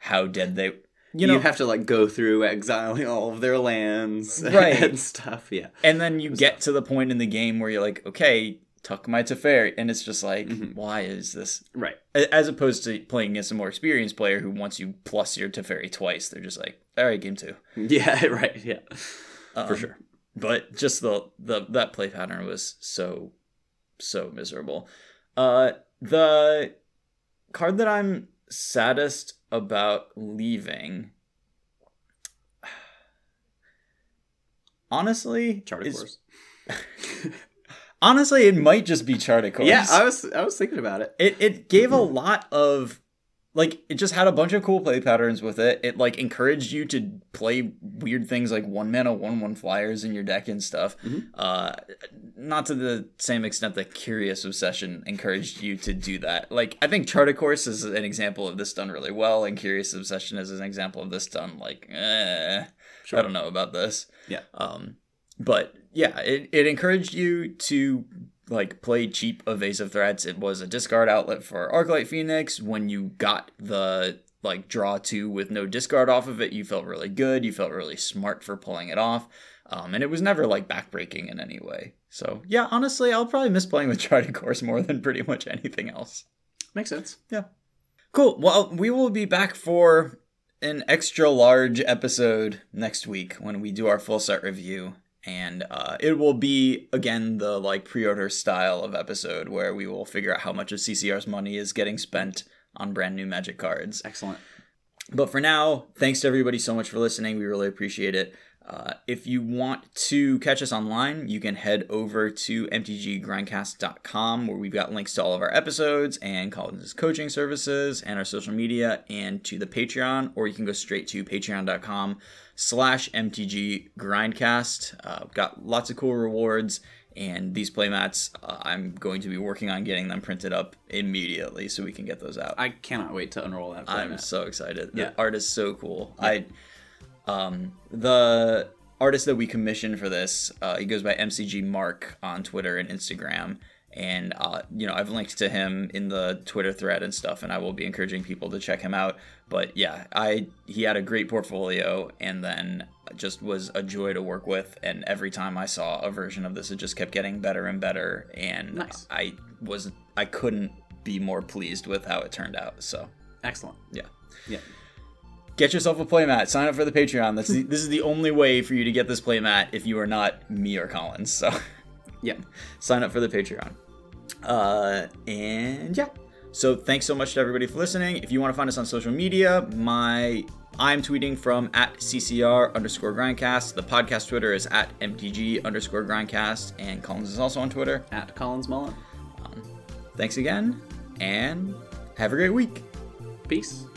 how dead they you You, know have to like go through exiling all of their lands Right. and stuff. Yeah. and then you get to the point in the game where you're like, okay, tuck my Teferi, and it's just like, Mhm. why is this? Right. As opposed to playing against a more experienced player who wants you plus your Teferi twice, they're just like, all right, game two. Yeah. Right. Yeah. For Um, sure. But just the the that play pattern was so so miserable. Uh, the card that I'm saddest about leaving. Honestly, Chart a Course. honestly, it might just be chart a course. Yeah, I was I was thinking about it. it it gave a lot of like it just had a bunch of cool play patterns with it. It like encouraged you to play weird things like one mana one one flyers in your deck and stuff. Mhm. Uh, not to the same extent that Curious Obsession encouraged you to do that. Like I think Chart a Course is an example of this done really well, and Curious Obsession is an example of this done like eh, Sure. I don't know about this. Yeah. Um, but yeah, it, it encouraged you to like play cheap evasive threats. It was a discard outlet for Arclight Phoenix. When you got the like draw two with no discard off of it, you felt really good. You felt really smart for pulling it off. Um, and it was never like backbreaking in any way. So yeah, honestly, I'll probably miss playing with Chart a Course more than pretty much anything else. Makes sense. Yeah. Cool. Well, we will be back for an extra large episode next week when we do our full set review. And uh, it will be, again, the like pre order style of episode where we will figure out how much of CCR's money is getting spent on brand new magic cards. Excellent. But for now, thanks to everybody so much for listening. We really appreciate it. Uh, if you want to catch us online, you can head over to mtggrindcast.com where we've got links to all of our episodes and Collins' coaching services and our social media and to the Patreon, or you can go straight to patreon.com slash mtggrindcast. Uh, got lots of cool rewards and these playmats, uh, I'm going to be working on getting them printed up immediately so we can get those out. I cannot wait to unroll that. I'm so excited. Yeah. The art is so cool. I um the artist that we commissioned for this, uh, he goes by MCG Mark on Twitter and Instagram. And uh, you know, I've linked to him in the Twitter thread and stuff, and I will be encouraging people to check him out. But yeah, I he had a great portfolio, and then just was a joy to work with. And every time I saw a version of this, it just kept getting better and better. And Nice. I was I couldn't be more pleased with how it turned out. So Excellent. yeah Yeah. get yourself a playmat. Sign up for the Patreon. That's the, this is the only way for you to get this playmat if you are not me or Collins. So Yeah. sign up for the Patreon. Uh, and yeah. So thanks so much to everybody for listening. If you want to find us on social media, my I'm tweeting from at CCR underscore grindcast. The podcast Twitter is at MTG underscore grindcast, and Collins is also on Twitter. At Collins Mullen. Thanks again, and have a great week. Peace.